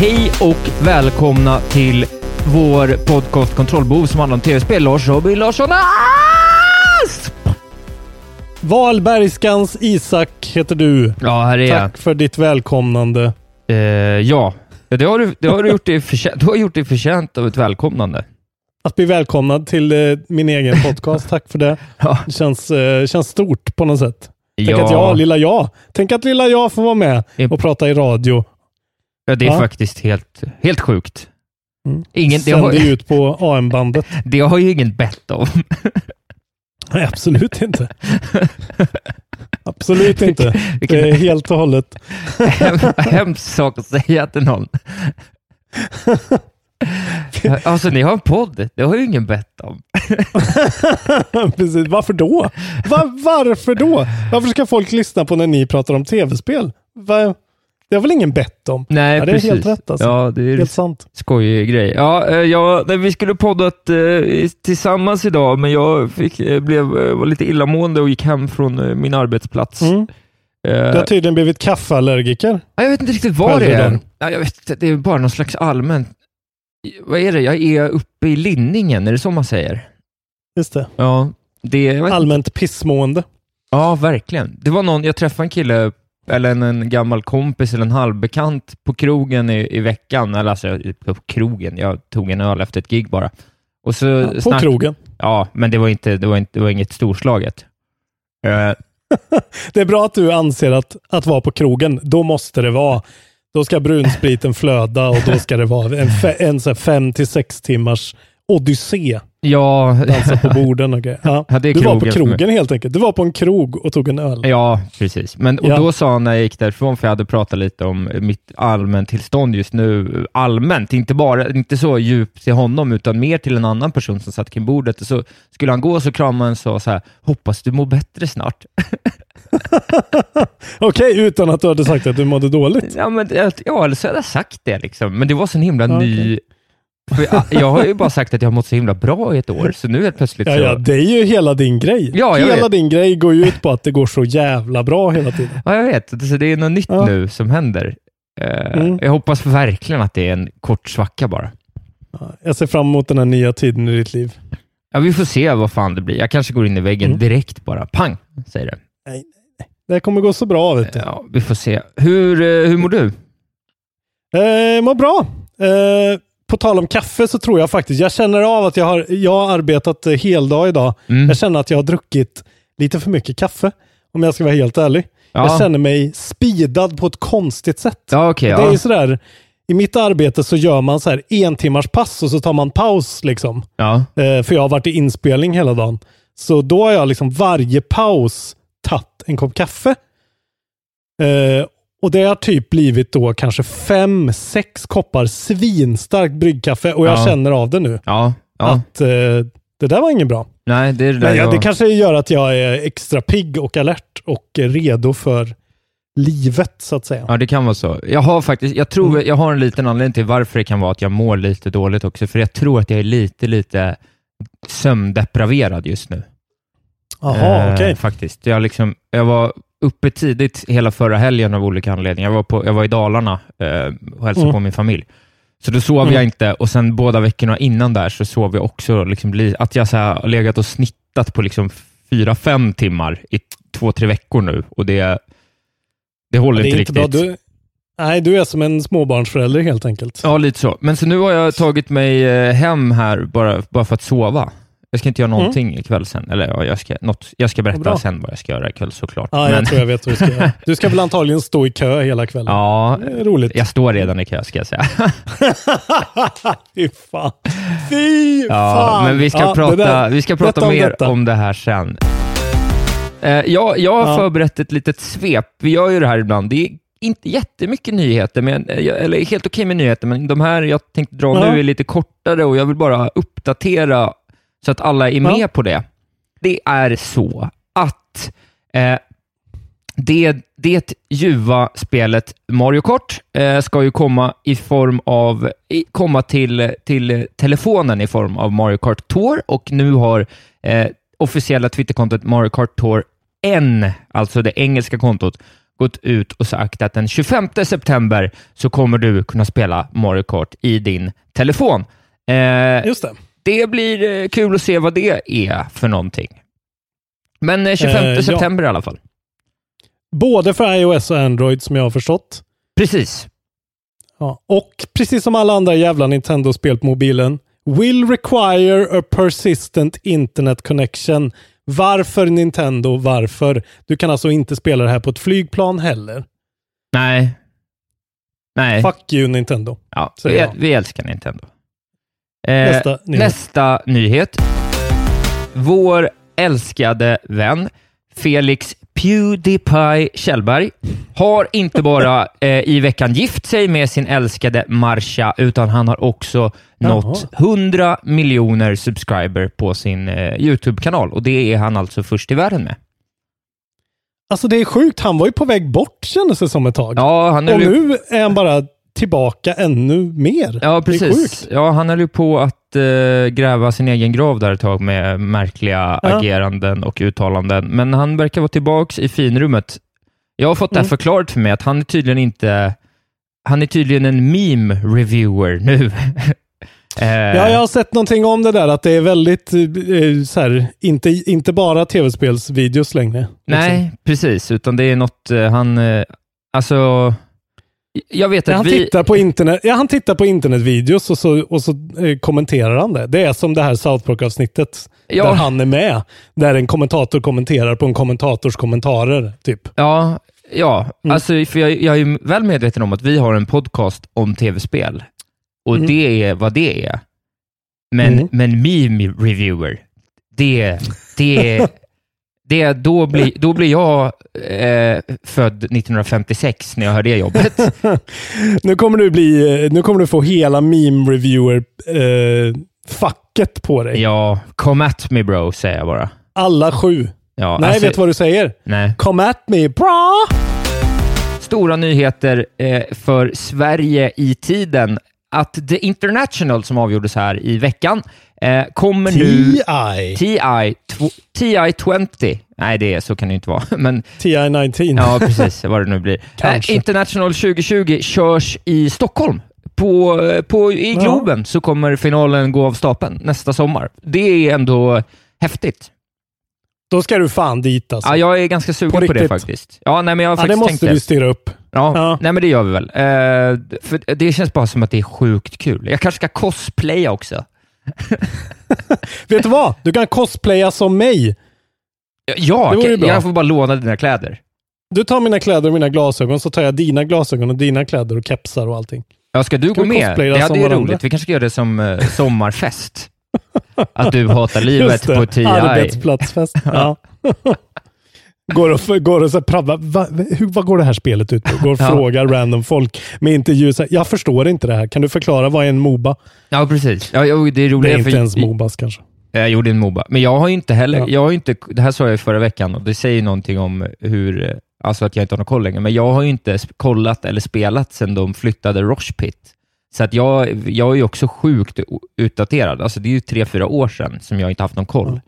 Hej och välkomna till vår podcast Kontrollbehov som handlar om tv-spel. Lars Robin Larsson Asp! Wahlbergskans Isak heter du. Ja, här är Tack för ditt välkomnande. jag. Eh, ja, det har du, det har du, gjort dig förtjänt, du har gjort dig förtjänt av ett välkomnande. Att bli välkomnad till eh, min egen podcast. Tack för det. Ja. Det känns, eh, känns stort på något sätt. Tänk Ja. att jag, lilla jag, tänk att lilla jag får vara med och prata i radio. Ja, det är Ja. faktiskt helt, helt sjukt. Mm. Ingen, det, Sänder har, ut på AM-bandet. det har ju ingen bett om. Nej, absolut inte. Absolut inte. Vilken Det är helt och hållet. hem, hemsk sak att säga till någon. Alltså, ni har en podd. Det har ju ingen bett om. Precis. Varför då? Va- varför då? Varför ska folk lyssna på när ni pratar om tv-spel? Det har väl ingen bett om? Nej, Ja, det är precis. helt rätt alltså. Ja, det är Helt sant. skojig grej. Ja, eh, ja, vi skulle poddat eh, tillsammans idag, men jag fick, eh, blev, var lite illamående och gick hem från min arbetsplats. Mm. Du har tydligen blivit kaffeallergiker. ja, jag vet inte riktigt vad det är. Ja, jag vet inte, det är bara någon slags allmänt... Vad är det? Jag är uppe i linningen, är det så man säger? Just det. Ja, det... Allmänt pissmående. ja, verkligen. Det var någon, jag träffade en kille, eller en, en gammal kompis eller en halvbekant på krogen i, i veckan, eller alltså på krogen, jag tog en öl efter ett gig bara. Och så Ja, på snack- krogen. Ja, men det var, inte, det var, inte, det var inget storslaget. Eh, Det är bra att du anser att, att vara på krogen, då måste det vara, då ska brunspriten flöda och då ska det vara en, fe, en så fem till sex timmars odyssé. ja, Dansa på borden och grejer. Ja. Ja, det är Du var på krogen helt enkelt. Du var på en krog och tog en öl. ja, precis. Men, och Ja. då sa han när jag gick därifrån, för jag hade pratat lite om mitt allmäntillstånd just nu, allmänt, inte bara, inte så djupt till honom, utan mer till en annan person som satt kring bordet. Så skulle han gå och så kramade han och sa så här, hoppas du mår bättre snart. Okej, utan att du hade sagt att du mådde dåligt. Ja, men, ja eller så hade jag sagt det liksom. Men det var så en himla Ja, ny... För jag, har ju bara sagt att jag har mått så himla bra i ett år, så nu helt plötsligt Ja, så... ja, det är ju hela din grej. Ja, jag hela vet. din grej går ju ut på att det går så jävla bra hela tiden. Ja, jag vet. Så det är något nytt Ja. nu som händer. Eh, Mm. Jag hoppas verkligen att det är en kort svacka bara. Ja, Jag ser fram emot den här nya tiden i ditt liv. Ja, vi får se vad fan det blir. Jag kanske går in i väggen Mm. direkt bara. Pang, säger det. Det kommer gå så bra vet du. Ja, vi får se. Hur, eh, hur mår du? Eh, mår bra. Eh, på tal om kaffe så tror jag faktiskt, jag känner av att jag har, jag har arbetat eh, heldag idag. Mm. Jag känner att jag har druckit lite för mycket kaffe, om jag ska vara helt ärlig. Ja. Jag känner mig speedad på ett konstigt sätt. Ja, okej. Det är ja. ju sådär, i mitt arbete så gör man så här en timmars pass och så tar man paus liksom. Eh, för jag har varit i inspelning hela dagen. Så då har jag liksom varje paus tagit en kopp kaffe. Eh, och det har typ blivit då kanske fem, sex koppar svinstarkt bryggkaffe och jag Ja. känner av det nu. Ja. ja. Att eh, det där var inget bra. Nej, det är det Men ja, jag... det kanske gör att jag är extra pigg och alert och redo för livet så att säga. Ja, det kan vara så. Jag har faktiskt, jag tror, Mm. jag har en liten anledning till varför det kan vara att jag mår lite dåligt också, för jag tror att jag är lite, lite sömndepraverad just nu. Jaha, Eh, okej. Faktiskt. Jag, liksom, jag var uppe tidigt hela förra helgen av olika anledningar. Jag var, på, jag var i Dalarna eh, och hälsade Mm. på min familj. Så då sov Mm. jag inte och sen båda veckorna innan där så sov jag också, liksom, li- att jag så här, har legat och snittat på liksom fyra, fem timmar i två, tre veckor nu och det, det håller Det inte inte riktigt. Du, nej, du är som en småbarnsförälder helt enkelt. Ja, lite så. Men så nu har jag tagit mig eh, hem här bara, bara för att sova. Jag ska inte göra någonting ikväll sen. Eller ja, jag ska, något, jag ska Mm. Bra. berätta sen vad jag ska göra ikväll såklart. Ja, jag tror jag vet vad du ska göra. Du ska väl antagligen stå i kö hela kvällen. Ja, roligt. jag står redan i kö ska jag säga. Fy fan. Fy Ja, fan. men vi ska Ja, prata, där- vi ska prata om mer detta. om det här sen. Eh, jag, jag har Ja. förberett ett litet svep. Vi gör ju det här ibland. Det är inte jättemycket nyheter, men, eh, eller helt okej med nyheter, men de här jag tänkte dra Ja. nu är lite kortare och jag vill bara uppdatera så att alla är med Ja. på det. Det är så att eh, det, det ljuva spelet Mario Kart eh, ska ju komma i form av i, komma till, till telefonen i form av Mario Kart Tour och nu har eh, officiella Twitterkontot Mario Kart Tour N, alltså det engelska kontot, gått ut och sagt att den 25 september så kommer du kunna spela Mario Kart i din telefon. Eh, Just det. Det blir eh, kul att se vad det är för någonting. Men eh, 25 Eh, ja. september i alla fall. Både för iOS och Android som jag har förstått. Precis. Ja. Och precis som alla andra jävla Nintendo-spel på mobilen, will require a persistent internet connection. Varför Nintendo? Varför? Du kan alltså inte spela det här på ett flygplan heller. Nej. Nej. Fuck you Nintendo. Ja, vi, jag. vi älskar Nintendo. Eh, Nästa nyhet. nästa nyhet. Vår älskade vän Felix Pewdiepie Kjellberg har inte bara eh, i veckan gift sig med sin älskade Marsha, utan han har också nått 100 miljoner subscriber på sin eh, YouTube-kanal och det är han alltså först i världen med. Alltså det är sjukt. Han var ju på väg bort kändes det som ett tag. Ja, han och höll ju, nu är han bara tillbaka ännu mer. ja, precis. Ja, han höll ju på att eh, gräva sin egen grav där ett tag med märkliga Ja. ageranden och uttalanden, men han verkar vara tillbaks i finrummet. Jag har fått det här Mm. förklarat för mig att han är tydligen inte han är tydligen en meme-reviewer nu. Eh, Ja, jag har sett någonting om det där, att det är väldigt eh, så här, inte, inte bara tv-spelsvideos längre. liksom. Nej, precis, utan det är något eh, han, eh, alltså, jag vet att han, vi... tittar på internet, ja, han tittar på internetvideos och så, och så eh, kommenterar han det. Det är som det här South Park-avsnittet Ja. där han är med. Där en kommentator kommenterar på en kommentators kommentarer. Typ. Ja, ja. Mm. Alltså, för jag, jag är väl medveten om att vi har en podcast om tv-spel och Mm. det är vad det är. Men, Mm. men meme reviewer, det, det, det då, blir, då blir jag eh, född 1956 när jag hör det jobbet. Nu kommer du, bli, eh, nu kommer du få hela meme reviewer eh, facket på dig. ja, come at me bro, säger jag bara. Alla sju. Ja, Nej, alltså- vet vad du säger? Nej. Come at me, bra! Stora nyheter eh, för Sverige i tiden. Att The International som avgjordes här i veckan eh, kommer nu... TI. TI, tw- TI 20. Nej, det är, så kan det inte vara. Men TI 19. ja, precis. Vad det nu blir. Eh, International 2020 körs i Stockholm. På, eh, på, I Ja. Globen så kommer finalen gå av stapeln nästa sommar. Det är ändå häftigt. Då ska du fan dit alltså. Ja, jag är ganska sugen På på, det faktiskt. Ja, nej, men jag har Ja, det faktiskt måste tänkt det. vi styra upp. Ja, Ja. nej men det gör vi väl. Eh, för det känns bara som att det är sjukt kul. Jag kanske ska cosplaya också. Vet du vad? Du kan cosplaya som mig. Ja, Det jag, jag får bara låna dina kläder. Du tar mina kläder och mina glasögon, så tar jag dina glasögon och dina kläder och kepsar och allting. Ja, ska du Ska gå med? Det hade ju roligt. Vi kanske ska göra det som eh, sommarfest. att du hatar livet det, på TI. Arbetsplatsfest. ja. Går och, går och så här, va, hur, vad går det här spelet ut på? Går och Ja. frågar random folk med intervjuer. så här, Jag förstår inte det här. Kan du förklara vad är en Moba? Ja, precis. Ja, det är roligt. Det är inte ens Mobas kanske. Jag gjorde en Moba. Men jag har ju inte heller, Ja. jag har inte, det här sa jag ju förra veckan och det säger någonting om hur, alltså att jag inte har någon koll längre, men jag har ju inte kollat eller spelat sedan de flyttade Roche Pit. Så att jag, jag är ju också sjukt utdaterad. Alltså det är ju tre, fyra år sedan som jag inte haft någon koll.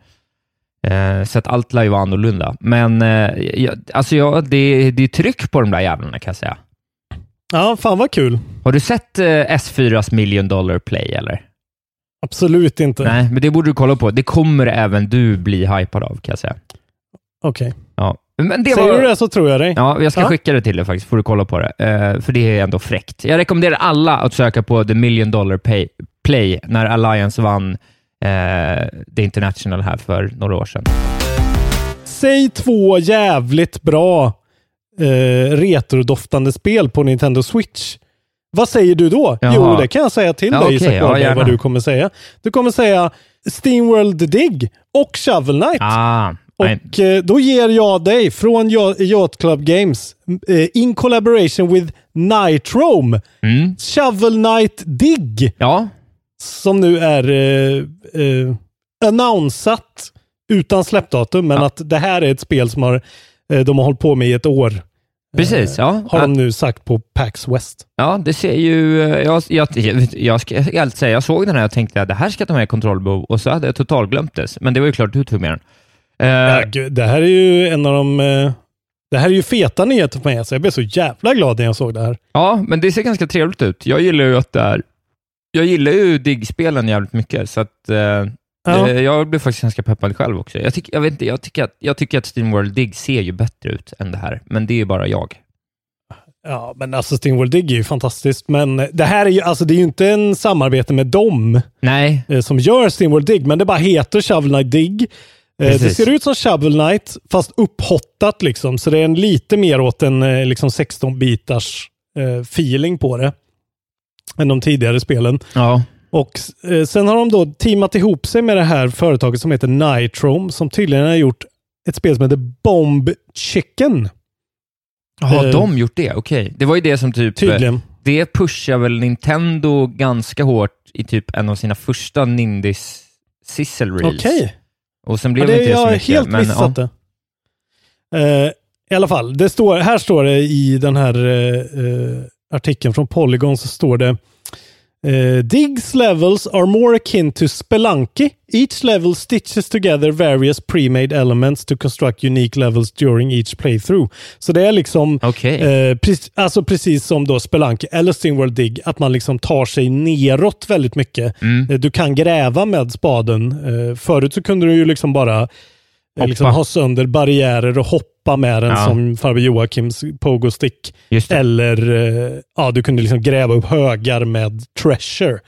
Eh, så att allt lär ju vara annorlunda. Men eh, jag, alltså jag, det, det är tryck på de där jävlarna kan jag säga. Ja, fan vad kul. Har du sett eh, S4s Million Dollar Play eller? Absolut inte. Nej, men det borde du kolla på. Det kommer även du bli hypad av kan jag säga. Okej. Ja. Men det Säger var... du det så tror jag dig. Ja, jag ska Ja. skicka det till dig faktiskt, får du kolla på det. Eh, för det är ändå fräckt. Jag rekommenderar alla att söka på The Million Dollar Pay, Play när Alliance vann eh, The International här för några år sedan. Säg två jävligt bra eh, retrodoftande spel på Nintendo Switch. Vad säger du då? Jaha. Jo, det kan jag säga till Ja, dig okej, Isak ja, gärna. vad du kommer säga. Du kommer säga Steamworld Dig och Shovel Knight. Ah. Och eh, då ger jag dig från Yacht Yacht Club Games eh, in collaboration with Nitrome Mm. Shovel Knight Dig Ja, som nu är eh, eh, annonsat utan släppdatum, men Ja. att det här är ett spel som har, eh, de har hållit på med i ett år. precis. Ja. Har de nu sagt på PAX West. Ja, det ser ju... eh, Jag, jag, jag, ska helt säga, jag såg den här och tänkte att det här ska ta med kontrollbehov och så hade jag totalglömt det. Men det var ju klart du tog med den. Eh, Ja, det här är ju en av de... Eh, det här är ju feta nyheter för mig. Så jag blev så jävla glad när jag såg det här. Ja, men det ser ganska trevligt ut. Jag gillar ju att det är... Jag gillar ju Dig-spelen jävligt mycket, så att... Eh, Ja. eh, jag blev faktiskt ganska peppad själv också. Jag, tyck, jag, vet inte, jag, tycker att, jag tycker att Steamworld Dig ser ju bättre ut än det här, men det är ju bara jag. Ja, men alltså Steamworld Dig är ju fantastiskt. Men det här är ju, alltså det är ju inte en samarbete med dem Nej, eh, som gör Steamworld Dig, men det bara heter Shovel Knight Dig. Eh, det Precis. ser ut som Shovel Knight, fast upphottat liksom. Så det är en lite mer åt en liksom 16-bitars eh, feeling på det. Än de tidigare spelen. ja. Och eh, sen har de då teamat ihop sig med det här företaget som heter Nitrome, som tydligen har gjort ett spel som heter Bomb Chicken. Har Eh, de gjort det? Okej. Det var ju det som typ... Tydligen. Det pushar väl Nintendo ganska hårt i typ en av sina första Nindis Sizzle Reels. Okej. Och sen Ja, blev det det inte jag så har mycket. helt men, missat ja. det. Eh, I alla fall, det står, här står det i den här eh, eh, artikeln från Polygon så står det eh, Digs levels are more akin to Spelunky. Each level stitches together various pre-made elements to construct unique levels during each playthrough. Så det är liksom Okej. Eh, precis, alltså precis som då Spelunky eller Steamworld Dig, att man liksom tar sig neråt väldigt mycket. Mm. Eh, Du kan gräva med spaden. Förut så kunde du ju liksom bara liksom ha sönder barriärer och hoppa med den Ja. som farbror Joakims pogo-stick. Eller eh, ja, du kunde liksom gräva upp högar med treasure.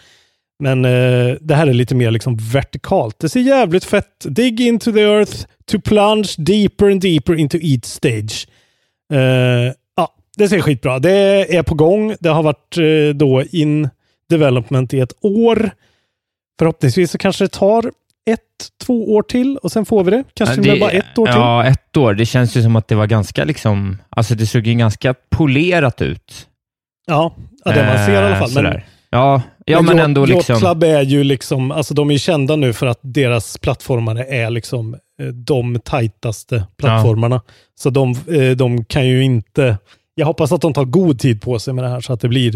Men eh, det här är lite mer liksom vertikalt. Det ser jävligt fett. Dig into the earth to plunge deeper and deeper into each stage. Eh, ja, det ser skitbra. Det är på gång. Det har varit eh, då in development i ett år. Förhoppningsvis så kanske det tar ett, två år till och sen får vi det. Kanske med bara ett år till. Ja, ett år. Det känns ju som att det var ganska liksom... Alltså det såg ju ganska polerat ut. Ja, ja det man ser i alla fall. Eh, Men. Ja, ja men, Yacht- ändå Yacht liksom... Club är ju liksom, alltså de är kända nu för att deras plattformar är liksom eh, de tajtaste plattformarna. Så de, eh, de kan ju inte, jag hoppas att de tar god tid på sig med det här så att det blir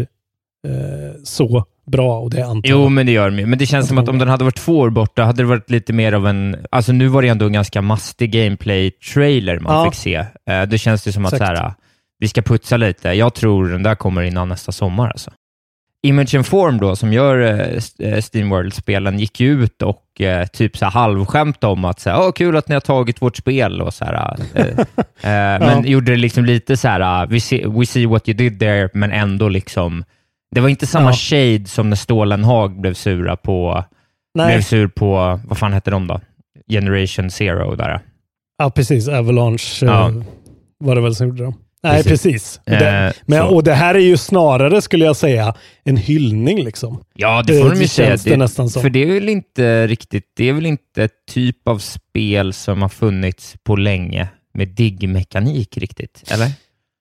eh, så bra och det antar Jo, men det gör de. Men det känns som att om den hade varit två år borta hade det varit lite mer av en... Alltså nu var det ändå en ganska mastig gameplay-trailer man Ja. fick se. Eh, Det känns ju som att så här, vi ska putsa lite. Jag tror den där kommer innan nästa sommar alltså. Image and Form då, som gör eh, eh, Steamworld-spelen, gick ju ut och eh, typ så halvskämt om att så här, Åh, kul att ni har tagit vårt spel och så här, eh, eh, Men gjorde det liksom lite så här, we see, we see what you did there, men ändå liksom det var inte samma Ja. shade som när Stålen Haag blev sura på, blev Nej, sur på, vad fan hette de då? Generation Zero där. ja precis. Avalanche Ja. eh, var det väl som gjorde det. Nej, Precis. precis. Det, Eh, men, och det här är ju snarare, skulle jag säga, en hyllning liksom. Ja, det får Eh, de ju säga. det nästan som. För det är väl inte riktigt, det är väl inte ett typ av spel som har funnits på länge med digg-mekanik riktigt, eller?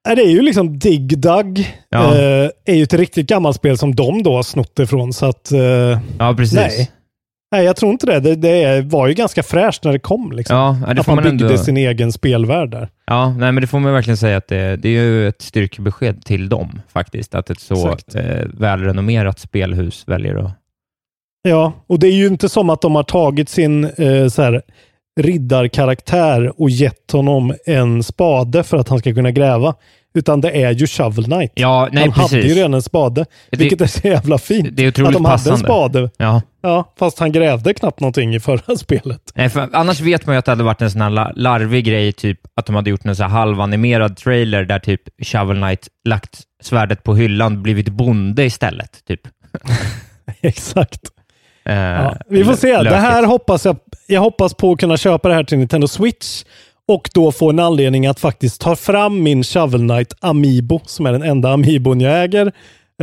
Nej, det är ju liksom Dig Dug. Ja. Eh, är ju ett riktigt gammalt spel som de då har snott ifrån. Så att, eh, Ja, precis. Nej. nej, jag tror inte det. det. Det var ju ganska fräscht när det kom. Liksom. Ja, det att man man byggde ändå... sin egen spelvärld där. Ja, nej, men det får man verkligen säga att det, det är ju ett styrkebesked till dem faktiskt, att ett så eh, välrenommerat spelhus väljer att... Ja, och det är ju inte som att de har tagit sin eh, så här, riddarkaraktär och gett honom en spade för att han ska kunna gräva. Utan det är ju Shovel Knight. Ja, nej, han precis. hade ju redan en spade, Det- vilket är så jävla fint. Det är otroligt att de hade en passande. spade. Ja. Ja, fast han grävde knappt någonting i förra spelet. Nej, för annars vet man ju att det hade varit en sån här la- larvig grej, typ att de hade gjort en så här halvanimerad trailer där typ Shovel Knight lagt svärdet på hyllan, blivit bonde istället. Typ. Exakt. Eh, Ja, vi får se. Det här hoppas jag, jag hoppas på att kunna köpa det här till Nintendo Switch och då få en anledning att faktiskt ta fram min Shovel Knight Amiibo, som är den enda Amiibon jag äger,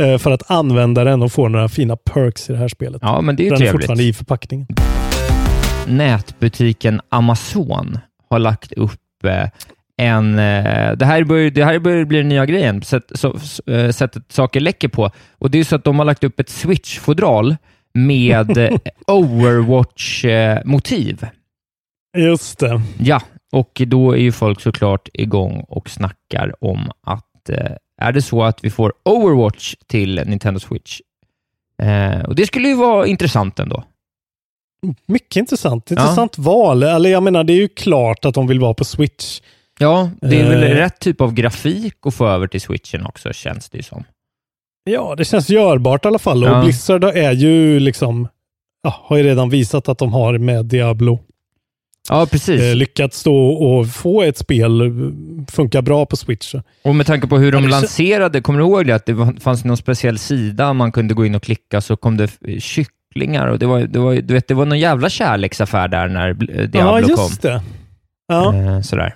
eh, för att använda den och få några fina perks i det här spelet. Ja, men det är ju den är trevligt. fortfarande i förpackningen. nätbutiken Amazon har lagt upp eh, en... Eh, det, här börjar, det här börjar bli den nya grejen, sätt, så, eh, sättet saker läcker på. Och Det är så att de har lagt upp ett Switch-fodral med Overwatch-motiv. Just det. Ja, och då är ju folk såklart igång och snackar om att eh, är det så att vi får Overwatch till Nintendo Switch? Eh, och Det skulle ju vara intressant ändå. Mycket intressant. Intressant val. Eller jag menar, det är ju klart att de vill vara på Switch. Ja, det är väl Eh. rätt typ av grafik att få över till switchen också, känns det ju som. Ja, det känns görbart i alla fall. Ja. Och Blizzard är ju liksom, ja, har ju redan visat att de har med Diablo Ja, precis. eh, lyckats stå och få ett spel eh, funka bra på Switch. Och med tanke på hur de Ja, lanserade, kommer du ihåg det? Att det fanns någon speciell sida man kunde gå in och klicka, så kom det kycklingar och det var, det var, du vet, det var någon jävla kärleksaffär där när eh, Ja, Diablo just kom. det. Ja. Eh, sådär.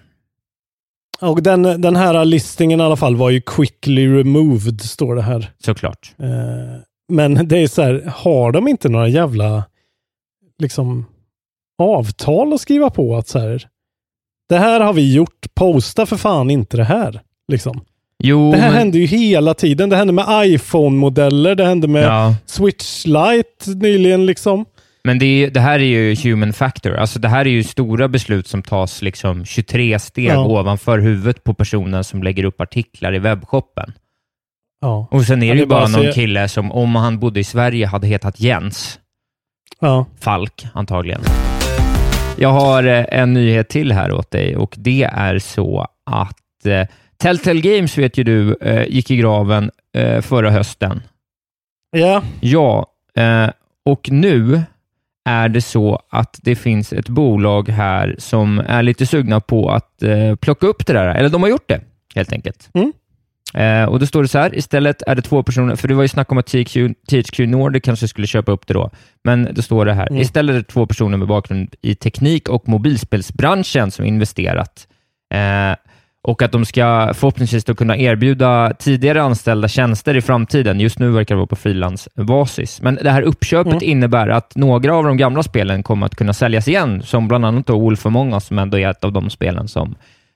Och den, den här listingen i alla fall var ju quickly removed, står det här. Såklart. Eh, Men det är så här, har de inte några jävla liksom avtal att skriva på att så här, det här har vi gjort, posta för fan inte det här. Liksom. Jo, Det här men, händer ju hela tiden. Det hände med iPhone-modeller, det hände med ja, Switch Lite nyligen liksom. Men det, är- det här är ju human factor. Alltså det här är ju stora beslut som tas liksom 23 steg Ja. ovanför huvudet på personen som lägger upp artiklar i webbshoppen. Ja. Och sen är Ja, det ju bara bara någon kille som, om han bodde i Sverige, hade hetat Jens Ja. Falk, antagligen. Jag har eh, en nyhet till här åt dig och det är så att eh, Telltale Games, vet ju du, eh, gick i graven eh, förra hösten. Ja, Ja, eh, och nu är det så att det finns ett bolag här som är lite sugna på att eh, plocka upp det där, eller de har gjort det helt enkelt. Mm. Eh, och då står det så här, istället är det två personer, för det var ju snack om att THQ, THQ Nordic kanske skulle köpa upp det då, men då står det här, Mm. istället är det två personer med bakgrund i teknik och mobilspelsbranschen som investerat eh, och att de ska förhoppningsvis då kunna erbjuda tidigare anställda tjänster i framtiden. Just nu verkar det vara på frilansbasis. Men det här uppköpet Mm. innebär att några av de gamla spelen kommer att kunna säljas igen, som bland annat då Wolf Among Us, som ändå är ett av de spelen som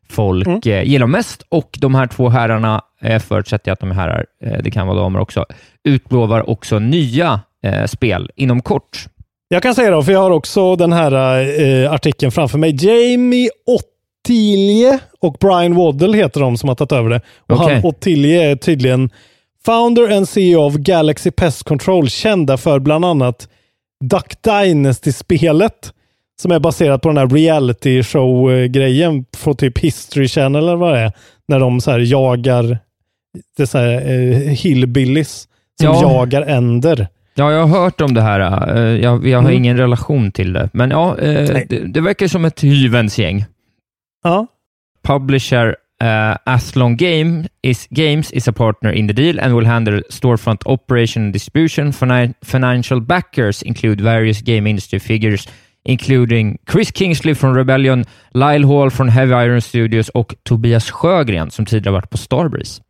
folk Mm. eh, gillar mest. Och de här två herrarna, eh, förutsätter jag att de är herrar, eh, det kan vara damer också, utlovar också nya eh, spel inom kort. jag kan säga då, för jag har också den här artikeln framför mig. Jamie Ottilie och Brian Waddell heter de som har tagit över det. Och Okej. han Ottilie är tydligen founder and CEO av Galaxy Pest Control, kända för bland annat Duck Dynasty-spelet. Som är baserat på den här reality show-grejen från typ History Channel eller vad det är. När de så här jagar det så här, eh, hillbillies som Ja. jagar änder. Ja, jag har hört om det här. eh, Jag, jag har Mm. ingen relation till det, men ja, eh, det, det verkar som ett hyvens gäng. Ja, Publisher uh, Athlon Game is, Games is a partner in the deal and will handle storefront operation and distribution. Fini- financial backers include various game industry figures, including Chris Kingsley från Rebellion, Lyle Hall från Heavy Iron Studios och Tobias Sjögren som tidigare varit på Starbreeze.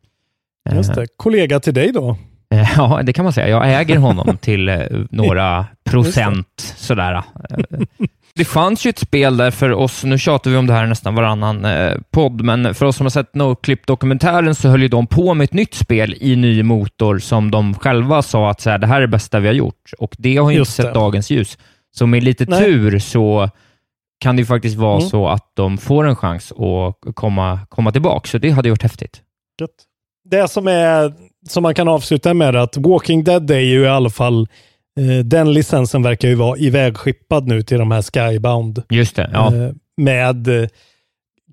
just Eh, det. Kollega till dig då. Eh, Ja, det kan man säga. Jag äger honom till eh, några procent sådär. Det fanns ju ett spel där för oss, nu tjatar vi om det här nästan varannan eh, podd, men för oss som har sett NoClip-dokumentären så höll ju de på med ett nytt spel i ny motor som de själva sa att så här, det här är det bästa vi har gjort och det har ju inte Just sett det. dagens ljus. Så med lite Nej. tur så kan det ju faktiskt vara Mm. så att de får en chans att komma, komma tillbaka, så det hade varit häftigt. Det som är som man kan avsluta med är att Walking Dead är ju i alla fall den licensen verkar ju vara ivägskeppad nu till de här Skybound. Just det, ja. Eh, med eh,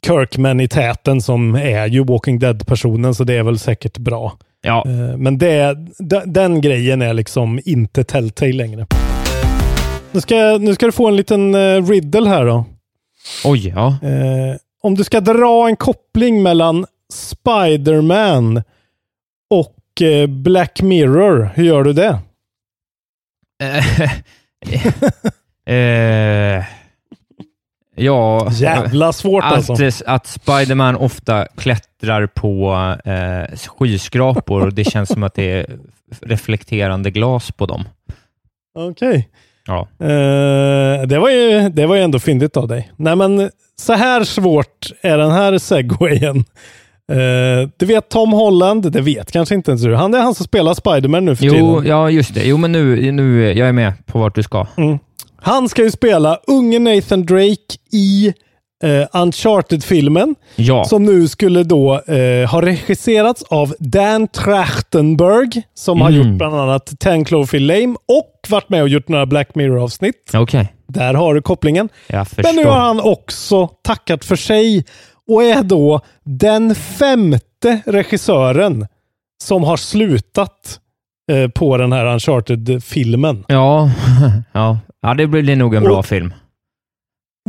Kirkman i täten som är ju Walking Dead-personen, så det är väl säkert bra. ja. Eh, Men det, de- den grejen är liksom inte Telltale längre. Nu ska, nu ska du få en liten eh, riddle här då. Oj, ja. Eh, om du ska dra en koppling mellan Spider-Man och eh, Black Mirror, hur gör du det? eh, ja. Jävla svårt alltså. Att, att Spiderman ofta klättrar på eh, skyskrapor och det känns som att det är reflekterande glas på dem. Okej. Ja. Eh, det, var ju, det var ju ändå fyndigt av dig. Nej men så här svårt är den här segwayen. Eh, du vet Tom Holland, det vet kanske inte ens du. Han är han som spelar Spiderman nu för Jo, tiden. ja, just det. Jo, men nu, nu jag är med på vart du ska. Han ska ju spela unge Nathan Drake i eh, Uncharted-filmen. Ja. Som nu skulle då eh, ha regisserats av Dan Trachtenberg, som har Mm. gjort bland annat Ten Cloverfield Lane och varit med och gjort några Black Mirror-avsnitt. Okej, Där har du kopplingen. Men nu har han också tackat för sig och är då den femte regissören som har slutat eh, på den här Uncharted-filmen. Ja, ja. ja, det blir nog en bra Och- film.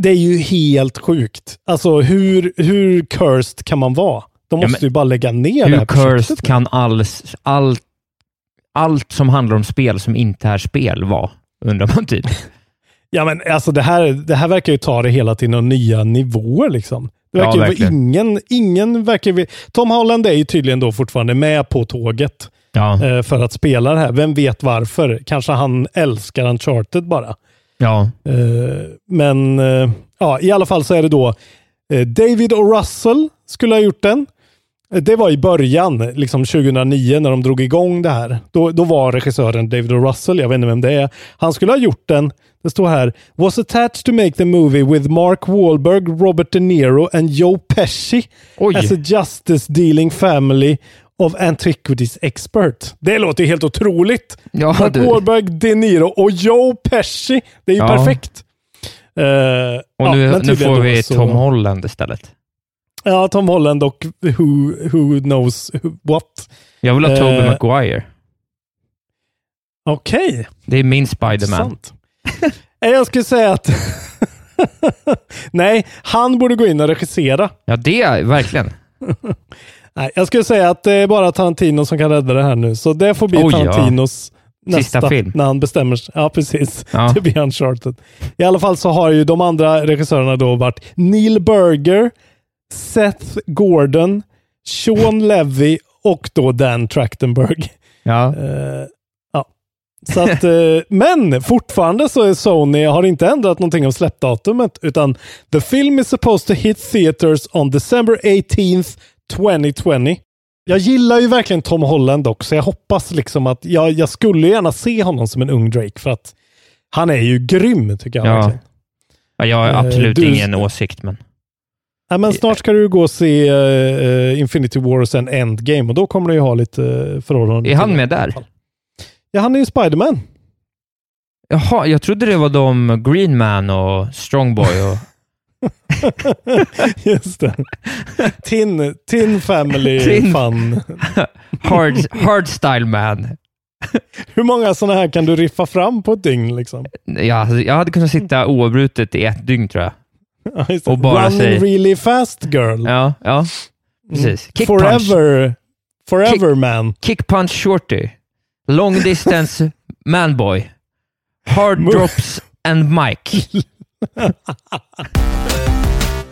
Det är ju helt sjukt. Alltså hur, hur cursed kan man vara? De Ja, måste ju bara lägga ner det Hur här cursed kan alls, allt, allt som handlar om spel som inte är spel vara, undrar man typ. Ja, men alltså det här, det här verkar ju ta det hela till några nya nivåer liksom. Det Ja, verkar ju vara verkligen. ingen, ingen verkar. Tom Holland är ju tydligen då fortfarande med på tåget Ja, eh, för att spela det här. Vem vet varför? Kanske han älskar Uncharted bara. ja, Eh, men eh, ja, i alla fall så är det då David och Russell skulle ha gjort den. Det var i början, liksom 2009 när de drog igång det här. Då, då var regissören David O. Russell, jag vet inte vem det är. Han skulle ha gjort den, det står här, was attached to make the movie with Mark Wahlberg, Robert De Niro and Joe Pesci Oj. as a justice dealing family of antiquities expert. Det låter ju helt otroligt. Ja, Mark du. Wahlberg, De Niro och Joe Pesci. Det är ju Ja. perfekt. Eh, och ja, nu, men nu får vi så- Tom Holland istället. Ja, Tom Holland och who, who knows what. Jag vill ha Tobey Eh, Maguire. Okej, Det är min Spiderman. Jag skulle säga att... Nej, han borde gå in och regissera. Ja, det är verkligen. Nej, jag skulle säga att det är bara Tarantino som kan rädda det här nu. Så det får bli ja. Tarantinos Sista nästa film. när han bestämmer sig. Ja, precis. Ja. Det blir Uncharted. I alla fall så har ju de andra regissörerna då varit Neil Berger, Seth Gordon, Sean Levy och då Dan Trachtenberg. Ja. Eh, ja. Så att, eh, men fortfarande så är Sony har inte ändrat någonting om släppdatumet utan the film is supposed to hit theaters on December 18th 2020. Jag gillar ju verkligen Tom Holland också. Jag hoppas liksom att jag, jag skulle gärna se honom som en ung Drake för att han är ju grym tycker jag. Ja. verkligen. Ja, jag har Eh, absolut du- ingen åsikt, men... Ja, men snart ska du gå och se eh, Infinity War och sen Endgame och då kommer du ju ha lite uh, förhållande. Är han med där? Ja, han är ju Spiderman. Jaha, jag trodde det var de Green Man och Strongboy och... Just det. Tin, tin Family Tin- Fun. Hard, hardstyle Man. Hur många sådana här kan du riffa fram på ett dygn? Liksom? Ja, jag hade kunnat sitta oavbrutet i ett dygn, tror jag. Och bara Running säg- really fast girl. Ja, ja. Precis. Kick punch. Forever. Forever man. Kick punch shorty. Long distance manboy. Hard drops and mic.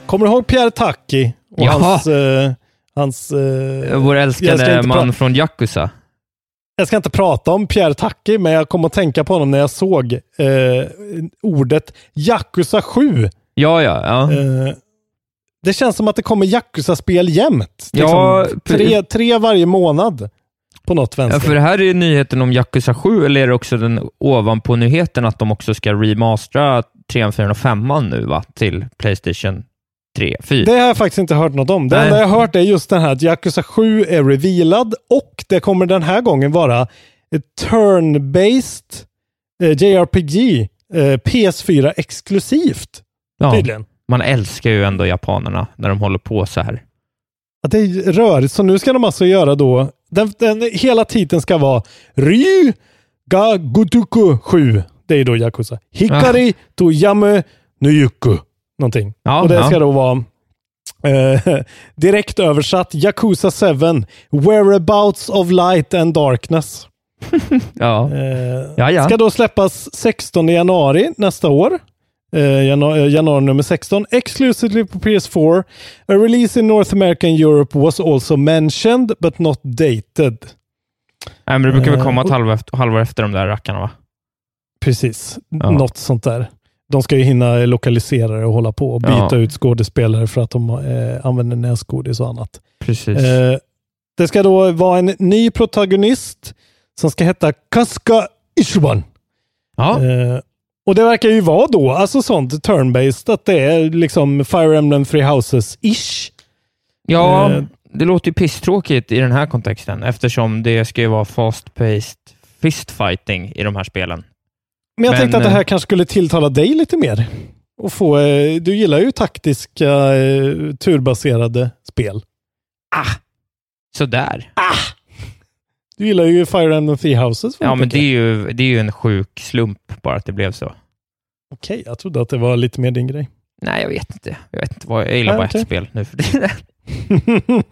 Kommer du ihåg Pierre Taki? Och Ja. hans... eh, hans eh, Vår älskade man från Yakuza. Jag ska inte prata om Pierre Taki, men jag kom att tänka på honom när jag såg eh, ordet Yakuza 7. Ja, ja, ja. Eh, det känns som att det kommer Yakuza-spel jämt. Ja, Liksom, tre, tre varje månad. På något Ja, vänster. för det här är ju nyheten om Yakuza 7, eller är det också den ovanpå nyheten att de också ska remastera 3, 4 och 5 nu va? till Playstation 3, 4? Det har jag faktiskt inte hört något om. Det Nej. enda jag har hört är just den här att Yakuza 7 är revealad och det kommer den här gången vara turn-based eh, JRPG eh, PS4 exklusivt. Ja, Tydligen. man älskar ju ändå japanerna när de håller på så här. Ja, det är rörigt. Så nu ska de alltså göra då, den, den, hela titeln ska vara Ryu ga Gotoku 7. Det är då Yakuza. Hikari to Yame Nuyuku. Någonting. Ja, och det ja. ska då vara eh, direkt översatt Yakuza 7. Whereabouts of light and darkness. Ja, Eh, ja. ja. Ska då släppas 16 januari nästa år. Eh, januari, januari nummer 16. Exclusively på PS4. A release in North America and Europe was also mentioned but not dated. Nej, men det brukar väl Eh, komma ett halvår efter, halvår efter de där rackarna, va? Precis. Ja. Något sånt där. De ska ju hinna lokalisera det och hålla på och byta Ja. ut skådespelare för att de eh, använder näsgodis och annat. Precis. Eh, det ska då vara en ny protagonist som ska heta Kaska Ishuban. ja. Eh, och det verkar ju vara då, alltså sånt turn-based, att det är liksom Fire Emblem Three Houses-ish. ja, eh, det låter ju pisstråkigt i den här kontexten eftersom det ska ju vara fast-paced fistfighting i de här spelen. Men jag Men, tänkte att det eh, här kanske skulle tilltala dig lite mer. Och få, eh, du gillar ju taktiska, eh, turbaserade spel. Ah, sådär. Du gillar ju Fire Emblem Three Houses. Ja, men det är, ju, det är ju en sjuk slump bara att det blev så. Okej, jag trodde att det var lite mer din grej. Nej, jag vet inte. Jag vet inte vad, jag gillar Nej, bara okej. ett spel nu för tiden.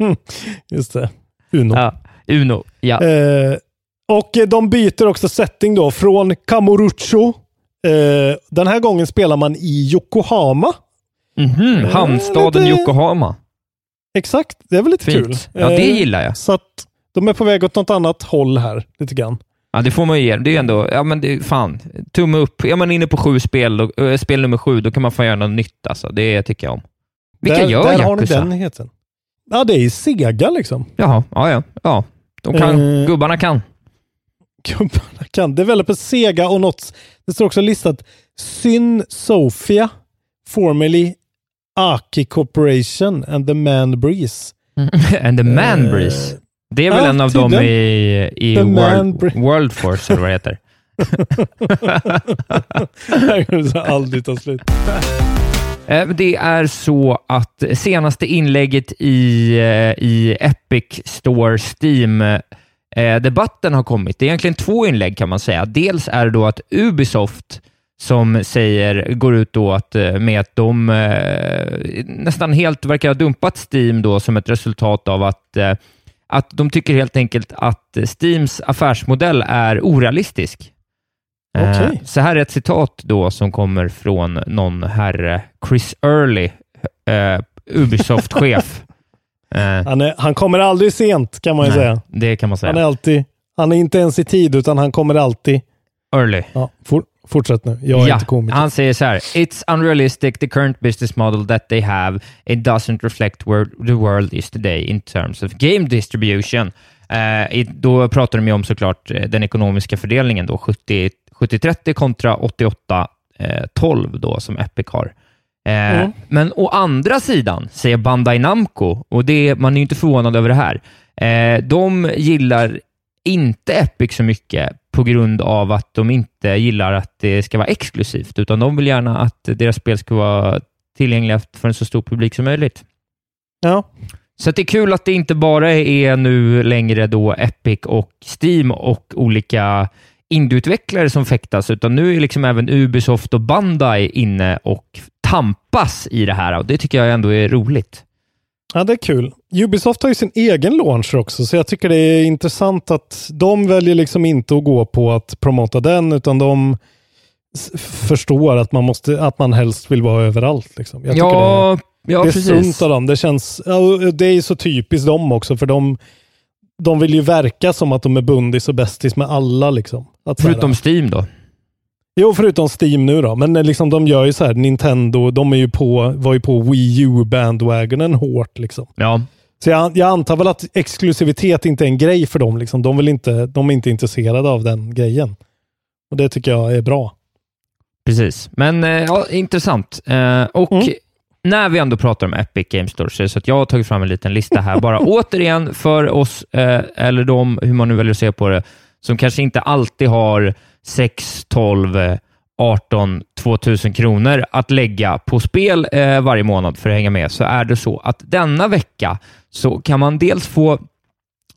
Just det. Uno. ja, Uno. Ja. Eh, och de byter också setting då från Kamurocho. Eh, den här gången spelar man i Yokohama. Mhm, eh, Hamnstaden lite- Yokohama. Exakt, det är väl lite kul. Fint. Ja, det Eh, gillar jag. Så att de är på väg åt något annat håll här, lite grann. Ja, det får man ju ge. Det är ju ändå, ja men det, fan, tumme upp. Är man inne på sju spel, då, äh, spel nummer sju, då kan man få göra något nytt alltså. Det tycker jag om. Vilka där, gör där har ni Yakuza? den heten. Ja, det är Sega liksom. Jaha, ja, ja. ja. De kan, Eh. gubbarna kan. Gubbarna kan. Developer Sega och något. Det står också listat Syn Sofia, formerly Aki Corporation and the Man Breeze. And the Man Breeze. Det är väl ja, en av dem i, i The World, World Force, eller vad det heter. Det kommer aldrig ta slut. Eh, Det är så att senaste inlägget i, eh, i Epic Store Steam eh, har kommit. Det är egentligen två inlägg kan man säga. Dels är det då att Ubisoft som säger, går ut då att, med att de nästan helt verkar ha dumpat Steam då som ett resultat av att, att de tycker helt enkelt att Steams affärsmodell är orealistisk. Eh, Okej. Så här är ett citat då som kommer från någon herre, Chris Early, eh, Ubisoft-chef. Eh, Han, är, han kommer aldrig sent kan man ju nej, säga. Det kan man säga. Han är alltid, han är inte ens i tid utan han kommer alltid. Early. Ja, for, fortsätt nu. Jag är ja, inte komiker. han säger så här. It's unrealistic, the current business model that they have. It doesn't reflect where the world is today in terms of game distribution. Eh, i, då pratar de ju om såklart eh, den ekonomiska fördelningen då, 70 70-30 kontra 88-12 då som Epic har. Eh, Mm. Men å andra sidan säger Bandai Namco, och det, man är ju inte förvånad över det här, eh, de gillar inte Epic så mycket på grund av att de inte gillar att det ska vara exklusivt, utan de vill gärna att deras spel ska vara tillgängliga för en så stor publik som möjligt. Ja. Så det är kul att det inte bara är nu längre då Epic och Steam och olika indieutvecklare som fäktas, utan nu är liksom även Ubisoft och Bandai inne och tampas i det här och det tycker jag ändå är roligt. Ja, det är kul. Ubisoft har ju sin egen launch också, så jag tycker det är intressant att de väljer liksom inte att gå på att promota den, utan de förstår att man, måste, att man helst vill vara överallt. Liksom. Jag tycker Ja, det, ja det är precis. sunt av dem. Det, känns, det är så typiskt dem också, för de, de vill ju verka som att de är bundis och bästis med alla. Liksom. Att så här- Förutom Steam då. Jo, förutom Steam nu då. Men eh, liksom, de gör ju så här, Nintendo, de är ju på, var ju på Wii U-bandwagonen hårt. Liksom. Ja, Så jag, jag antar väl att exklusivitet inte är en grej för dem. Liksom. De, vill inte, de är inte intresserade av den grejen. Och det tycker jag är bra. precis. Men eh, ja, intressant. Eh, och Mm. när vi ändå pratar om Epic Games Store, så är det så att jag har tagit fram en liten lista här, bara återigen för oss, eller de, hur man nu väljer att se på det, som kanske inte alltid har 6, 12, 18, 2000 kronor att lägga på spel eh, varje månad för att hänga med, så är det så att denna vecka så kan man dels få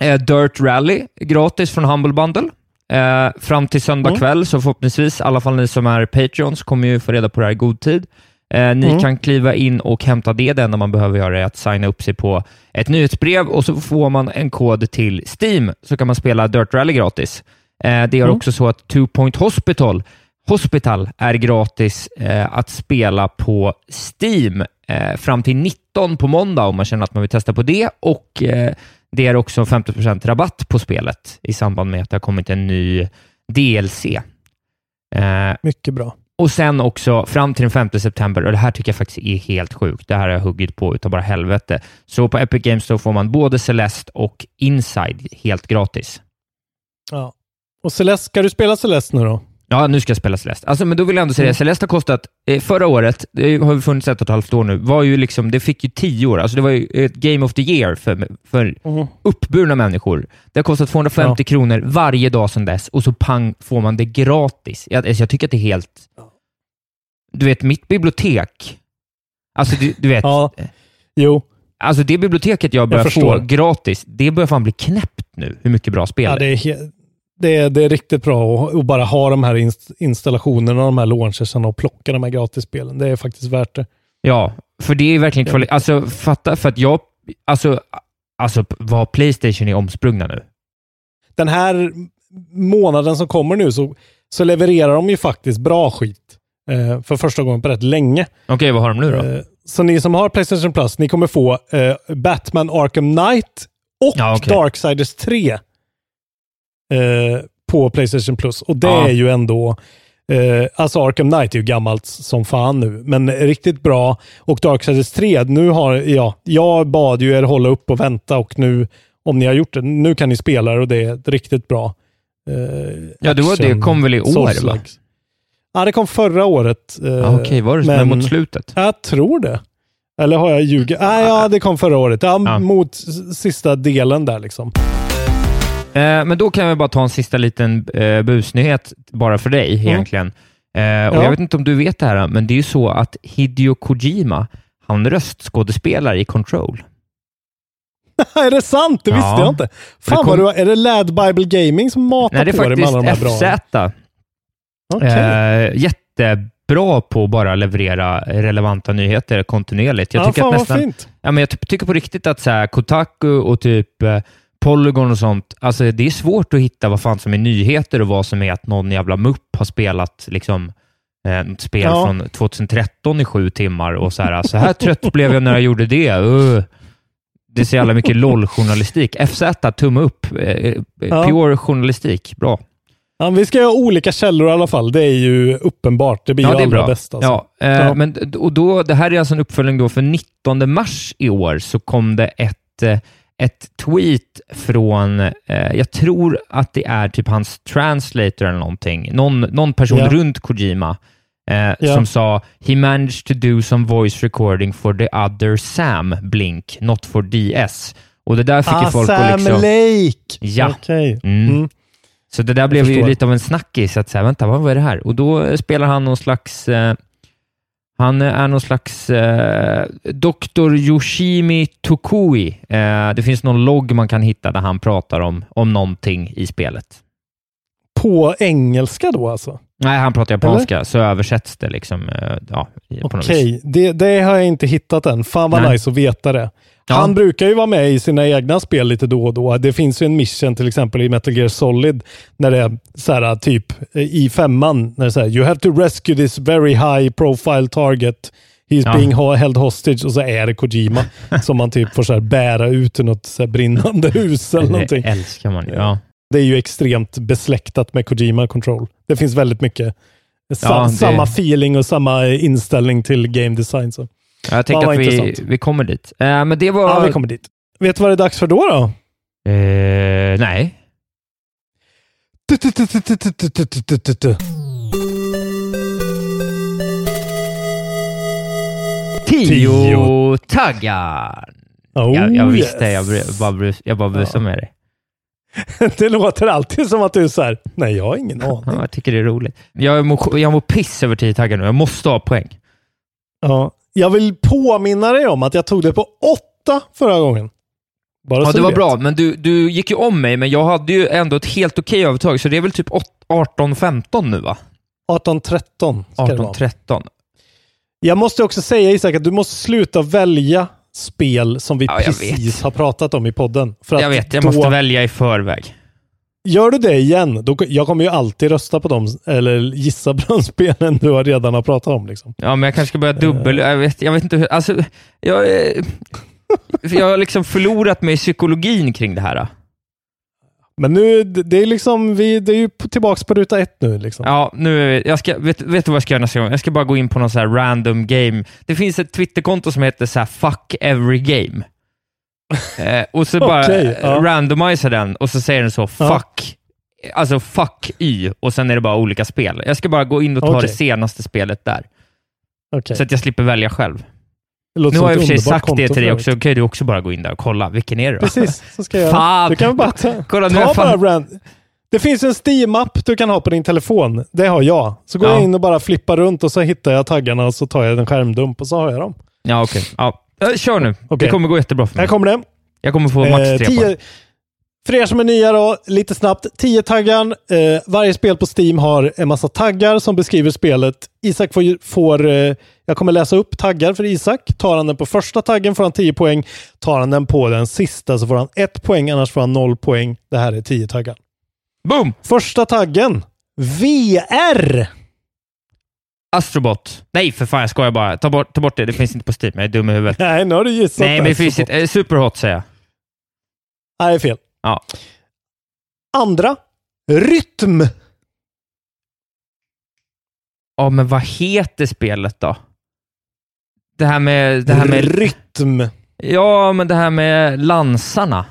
eh, Dirt Rally gratis från Humble Bundle. Eh, fram till söndag Mm. kväll, så förhoppningsvis, i alla fall ni som är Patreons, kommer ju få reda på det här i god tid. Eh, ni Mm. kan kliva in och hämta det. Det enda man behöver göra är att signa upp sig på ett nyhetsbrev och så får man en kod till Steam, så kan man spela Dirt Rally gratis. Eh, det är Mm. också så att Two Point Hospital Hospital är gratis eh, att spela på Steam eh, fram till 19 på måndag om man känner att man vill testa på det och eh, det är också 50% rabatt på spelet i samband med att det har kommit en ny DLC. Mycket bra. och sen också fram till den 5 september, och det här tycker jag faktiskt är helt sjukt. Det här har jag huggit på utav bara helvete. Så på Epic Games Store får man både Celeste och Inside helt gratis. Ja. Och Celeste, ska du spela Celeste nu då? Ja, nu ska jag spela Celeste. Alltså, men då vill jag ändå säga, Mm. Celeste har kostat, eh, förra året, det har funnits ett och ett halvt år nu, var ju liksom, det fick ju tio år. Alltså det var ju ett Game of the Year för, för Mm. uppburna människor. Det har kostat 250 Ja. kronor varje dag sedan dess och så pang får man det gratis. Jag, alltså, jag tycker att det är helt... Du vet, mitt bibliotek, alltså du, du vet, Ja. Jo, alltså det biblioteket jag börjar få förstår. gratis, det börjar fan bli knäppt nu, hur mycket bra spel ja, det, är. Det, är, det är riktigt bra att, bara ha de här inst- installationerna och de här launchersen och plocka de här gratisspelen. Det är faktiskt värt det. Ja, för det är verkligen kvalitet. Alltså, fatta, för att jag, alltså, alltså vad Playstation är omsprungna nu. Den här månaden som kommer nu så, så levererar de ju faktiskt bra skit. Eh, för första gången på rätt länge. Okej, vad har de nu då? Eh, så ni som har Playstation Plus, ni kommer få eh, Batman Arkham Knight och Ja, okej. Darksiders 3 eh, på Playstation Plus. Och det Ja. är ju ändå Eh, alltså Arkham Knight är ju gammalt som fan nu, men riktigt bra. Och Darksiders 3, nu har, ja, jag bad ju er hålla upp och vänta och nu, om ni har gjort det, nu kan ni spela det och det är riktigt bra. Eh, Ja, det var- det kom väl i år, va? Ja, det kom förra året. eh, Ja, Okej, var det men- mot slutet? Jag tror det. Eller har jag ljugit? Ah, ja, det kom förra året. Ja, Ja. Mot sista delen där liksom. Eh, men då kan jag bara ta en sista liten eh, busnyhet bara för dig egentligen. Eh, och Ja. Jag vet inte om du vet det här, men det är ju så att Hideo Kojima, han röstskådespelar i Control. är det sant? Det visste Ja. jag inte. det Fan kom- vad du Är det Lad Bible Gaming som matar Nej, det är på dig med alla de här bra? FZ. Okej. Eh, jättebra på att bara leverera relevanta nyheter kontinuerligt. Jag ja, tycker, fan att vad nästan, fint. ja, men jag ty- tycker på riktigt att så här, Kotaku och typ Polygon och sånt, alltså det är svårt att hitta vad fan som är nyheter och vad som är att någon jävla mupp har spelat liksom, eh, något spel Ja. från 2013 i sju timmar och så här, så här trött blev jag när jag gjorde det. Uh. Det är så jävla mycket LOL-journalistik. FZ, tumme upp. Eh, Ja. Pure journalistik. Bra. Ja, vi ska ha olika källor i alla fall. Det är ju uppenbart. Det blir ju Ja, det är allra bäst. Alltså. Ja, eh, Ja. Men, och då, det här är alltså en uppföljning då för 19 mars i år så kom det ett, eh, ett tweet från, eh, jag tror att det är typ hans translator eller någonting, någon, någon person Ja. runt Kojima eh, Ja. som sa “He managed to do some voice recording for the other Sam, Blink, not for DS”. Och det där fick ju ah, folk Sam att liksom... Lake! Ja. Okej. Mm. Mm. Så det där blev ju lite av en snackis, att säga, vänta, vad är det här? Och då spelar han någon slags, eh, han eh, är någon slags eh, Dr. Yoshimi Tokui. Eh, det finns någon logg man kan hitta där han pratar om, om någonting i spelet. På engelska då alltså? Nej, han pratar japanska, så översätts det liksom, eh, ja. Okej, det, det har jag inte hittat än. Fan vad Nej. nice att veta det. Ja. Han brukar ju vara med i sina egna spel lite då och då. Det finns ju en mission till exempel i Metal Gear Solid när det är så här typ eh, i femman när det är så här You have to rescue this very high profile target. He's Ja. being held hostage och så är det Kojima som man typ får så här bära ut ur något så här brinnande hus eller någonting. Det älskar man ju. Ja. Det är ju extremt besläktat med Kojima Control. Det finns väldigt mycket sa- Ja, det- samma feeling och samma inställning till game design. Så. Jag tänker att vi, vi kommer dit. Eh, men det var... Ja, vi kommer dit. Vet du vad det är dags för då? då? eh, nej. Tio taggar! Oh, jag, jag visste, jag, yes. bru- bara, jag bara busade med dig. det låter alltid som att du är så här, nej jag har ingen Ja, aning. jag tycker det är roligt. Jag mår, jag mår piss över 10 taggar nu. Jag måste ha poäng. Ja. Jag vill påminna dig om att jag tog det på åtta förra gången. Bara Ja, det var vet. bra, men du, du gick ju om mig, men jag hade ju ändå ett helt okej övertag, så det är väl typ 18-15 nu va? 18-13 ska det vara. 18-13. Jag måste också säga Isak att du måste sluta välja spel som vi Ja, precis har pratat om i podden. För att Jag vet, jag då, måste välja i förväg. Gör du det igen, då, jag kommer ju alltid rösta på dem, eller gissa på de spelen du har redan har pratat om. Liksom. Ja, men jag kanske ska börja dubbel... Jag vet, jag vet inte hur... Alltså, jag, jag har liksom förlorat mig i psykologin kring det här. Men nu, det är liksom, vi, det är ju tillbaks på ruta ett nu. Liksom. Ja, nu jag ska, vet, vet du vad jag ska göra nästa gång? Jag ska bara gå in på någon så här random game. Det finns ett Twitterkonto som heter så här fuck every game. Eh, och så bara ja. eh, randomisa den och så säger den så Ja. fuck, alltså fuck y och sen är det bara olika spel. Jag ska bara gå in och ta Okej. det senaste spelet där, Okej. så att jag slipper välja själv. Det Nu har jag i och för sig sagt det till dig också, kan ju du också bara gå in där och kolla. Vilken är det då? Precis, så ska jag. Fan! Du kan bara ta, Kolla, nu ta jag bara brand. Det finns en Steam-app du kan ha på din telefon. Det har jag. Så går Ja. jag in och bara flippar runt och så hittar jag taggarna och så tar jag en skärmdump och så har jag dem. Ja, okej. Ja. Eh, Kör nu. Det Okej. kommer gå jättebra för mig. Här kommer det. Jag kommer få max Eh, tre tio- poäng. För er som är nya då, lite snabbt. 10 taggar. Eh, varje spel på Steam har en massa taggar som beskriver spelet. Isak får, får eh, jag kommer läsa upp taggar för Isak. Tar han den på första taggen får han 10 poäng. Tar han den på den sista så får han 1 poäng, annars får han 0 poäng. Det här är 10 taggar. Boom! Första taggen. VR! Astrobot. Nej, för fan, jag skojar bara. Ta bort, ta bort det. Det finns inte på Steam. Jag är dum i huvudet. Nej, nu har du gissat. Nej, men det finns inte. Eh, Superhot säger jag. Nej, fel. Ja. Andra. Rytm. Ja, men vad heter spelet då? Det här med... Det här med Rytm. ja, men det här med lansarna.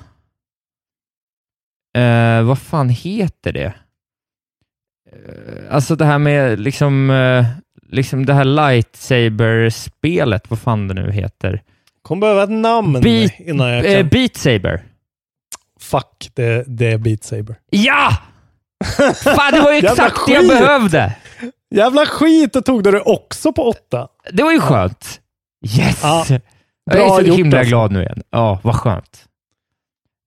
Eh, vad fan heter det? Eh, alltså det här med liksom, eh, liksom det här lightsaber-spelet, vad fan det nu heter. Kommer behöva ett namn Beat- innan jag Eh, kan... Beat Saber. Fuck, det, det är Beat Saber. Ja! Fan, det var ju exakt det jag behövde. Jävla skit, det tog du det också på åtta. Det var ju skönt. Yes! Ja, jag är så himla alltså. glad nu igen. Ja, vad skönt.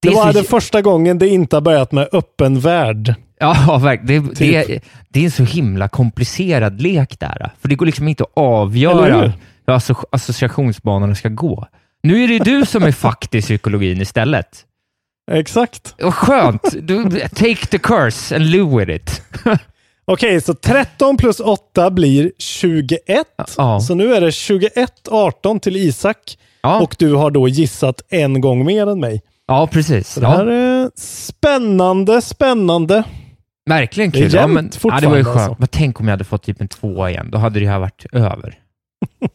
Det, är var så- den första gången det inte har börjat med öppen värld. Ja, verkligen. Det, Typ. det, det är en så himla komplicerad lek där. För det går liksom inte att avgöra hur? hur asso- associationsbanorna ska gå. Nu är det du som är fakt i psykologin istället. Exakt. Vad skönt. Du, take the curse and live with it. Okej, så 13 plus 8 blir 21. Ja. Så nu är det 21-18 till Isak. Ja, Och du har då gissat en gång mer än mig. ja precis. Så det här är spännande, spännande. verkligen det är kul. Ja, men, jämnt ja, det var ju fortfarande, skönt. alltså. Men tänk om jag hade fått typ en tvåa igen. Då hade det här varit över.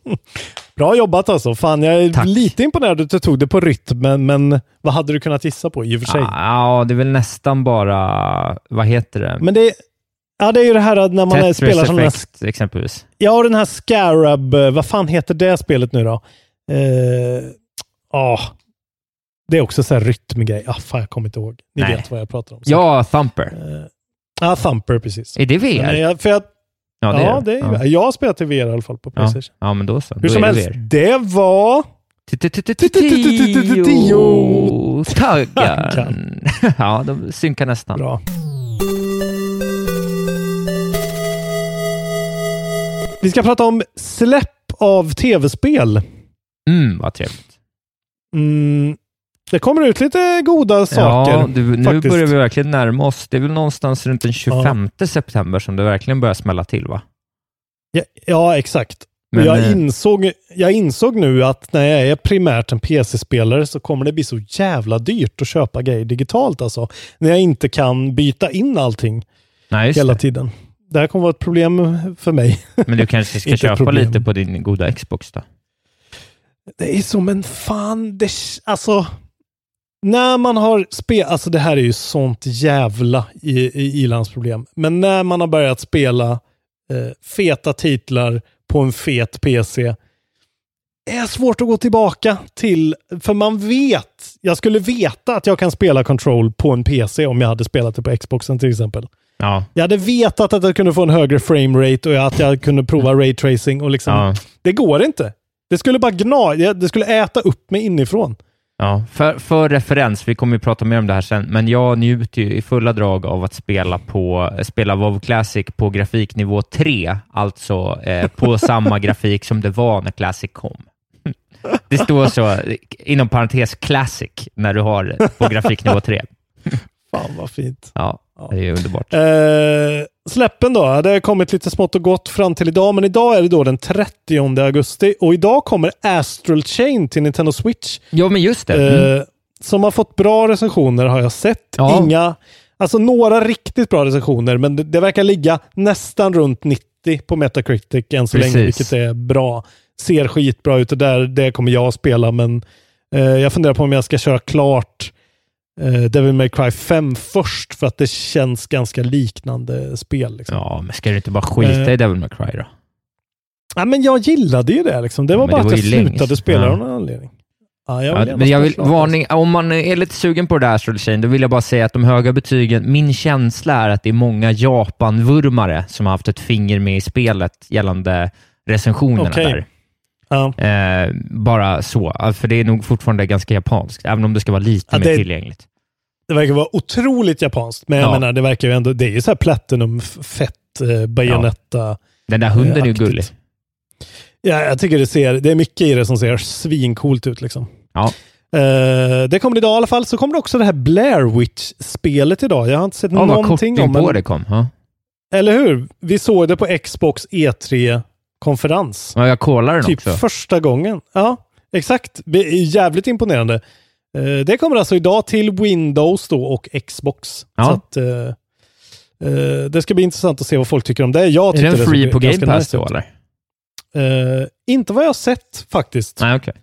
Bra jobbat alltså. Fan, jag är Tack. lite imponerad att du tog det på rytmen, men vad hade du kunnat gissa på i och för sig? Ja, det är väl nästan bara, vad heter det? Men det, ja, det är ju det här att när man Tetris spelar som den här, exempelvis. ja, den här Scarab, eh, vad fan heter det spelet nu då? Eh, Ja, det är också så här rytmgrej. Ah, fan, jag kommer inte ihåg. Ni Nej. vet vad jag pratar om. Ja, Thumper. Eh, Ja, Thumper precis. Är det VR? Men jag, för jag, ja, det ja, är det är, ja. jag har spelat i VR i alla fall på Ja. Playstation. ja, men då så. Hur Då som helst, det var... Tio. Taggar. Ja, de synkar nästan. Bra. Vi ska prata om släpp av tv-spel. Mm, vad trevligt. Mm, det kommer ut lite goda saker. Ja, du, nu faktiskt. börjar vi verkligen närma oss. Det är väl någonstans runt den 25 september som det verkligen börjar smälla till, va? Ja, ja exakt. Men, jag, eh, insåg, jag insåg nu att när jag är primärt en PC-spelare så kommer det bli så jävla dyrt att köpa grejer digitalt alltså. När jag inte kan byta in allting Nej, hela det. tiden. Det här kommer vara ett problem för mig. Men du kanske ska köpa problem. lite på din goda Xbox då? Det är som en fan, det, alltså. När man har spel, alltså det här är ju sånt jävla ilandsproblem. Men när man har börjat spela eh, feta titlar på en fet PC. är svårt att gå tillbaka till, för man vet, jag skulle veta att jag kan spela Control på en PC om jag hade spelat det på Xboxen till exempel. Ja. Jag hade vetat att jag kunde få en högre framerate och att jag kunde prova raytracing och liksom, Ja. det går inte. Det skulle bara gna, det skulle äta upp mig inifrån. Ja, för, för referens, vi kommer ju prata mer om det här sen, men jag njuter ju i fulla drag av att spela, på, spela WoW Classic på grafiknivå 3, alltså eh, på samma grafik som det var när Classic kom. Det står så, inom parentes Classic, när du har på grafiknivå 3. Fan vad fint. Ja, det är underbart. Eh, släppen då, det har kommit lite smått och gott fram till idag, men idag är det då den 30 augusti och idag kommer Astral Chain till Nintendo Switch. Ja, men just det. Mm. Eh, som har fått bra recensioner har jag sett. Ja. Inga, alltså några riktigt bra recensioner, men det, det verkar ligga nästan runt 90 på Metacritic än så Precis. länge, vilket är bra. Ser skitbra ut och där, det kommer jag att spela, men eh, jag funderar på om jag ska köra klart Devil May Cry 5 först, för att det känns ganska liknande spel. Liksom. Ja, men ska du inte bara skita Eh. i Devil May Cry då? Ja, men jag gillade ju det. Liksom. Det var men bara det att var jag ju länge slutade spela Ja. av någon anledning. Ja, jag Ja, men jag vill, varning, om man är lite sugen på det där Astral Chain, då vill jag bara säga att de höga betygen, min känsla är att det är många Japan-vurmare som har haft ett finger med i spelet gällande recensionerna Okej. där. Ja. Eh, bara så, Ja, för det är nog fortfarande ganska japanskt, även om det ska vara lite Ja, mer det- tillgängligt. Det verkar vara otroligt japanskt, men jag Ja. menar, det verkar ju ändå, det är ju så här Platinum, f- fett, eh, Bayonetta. Den där hunden är ju gullig. Ja, jag tycker det ser, det är mycket i det som ser svincoolt ut liksom. Ja. Eh, det kommer idag i alla fall. Så kommer det också det här Blair Witch-spelet idag. Jag har inte sett Ja, någonting in om men- det kom. Ja. Eller hur? Vi såg det på Xbox E3-konferens. Ja, jag kollar den Typ också. första gången. Ja, exakt. Det är jävligt imponerande. Eh, det kommer alltså idag till Windows då och Xbox. Ja. Så att, eh, det ska bli intressant att se vad folk tycker om det. Jag Är den det free på Game Pass då, eller? Eh, inte vad jag har sett faktiskt. Nej, okej.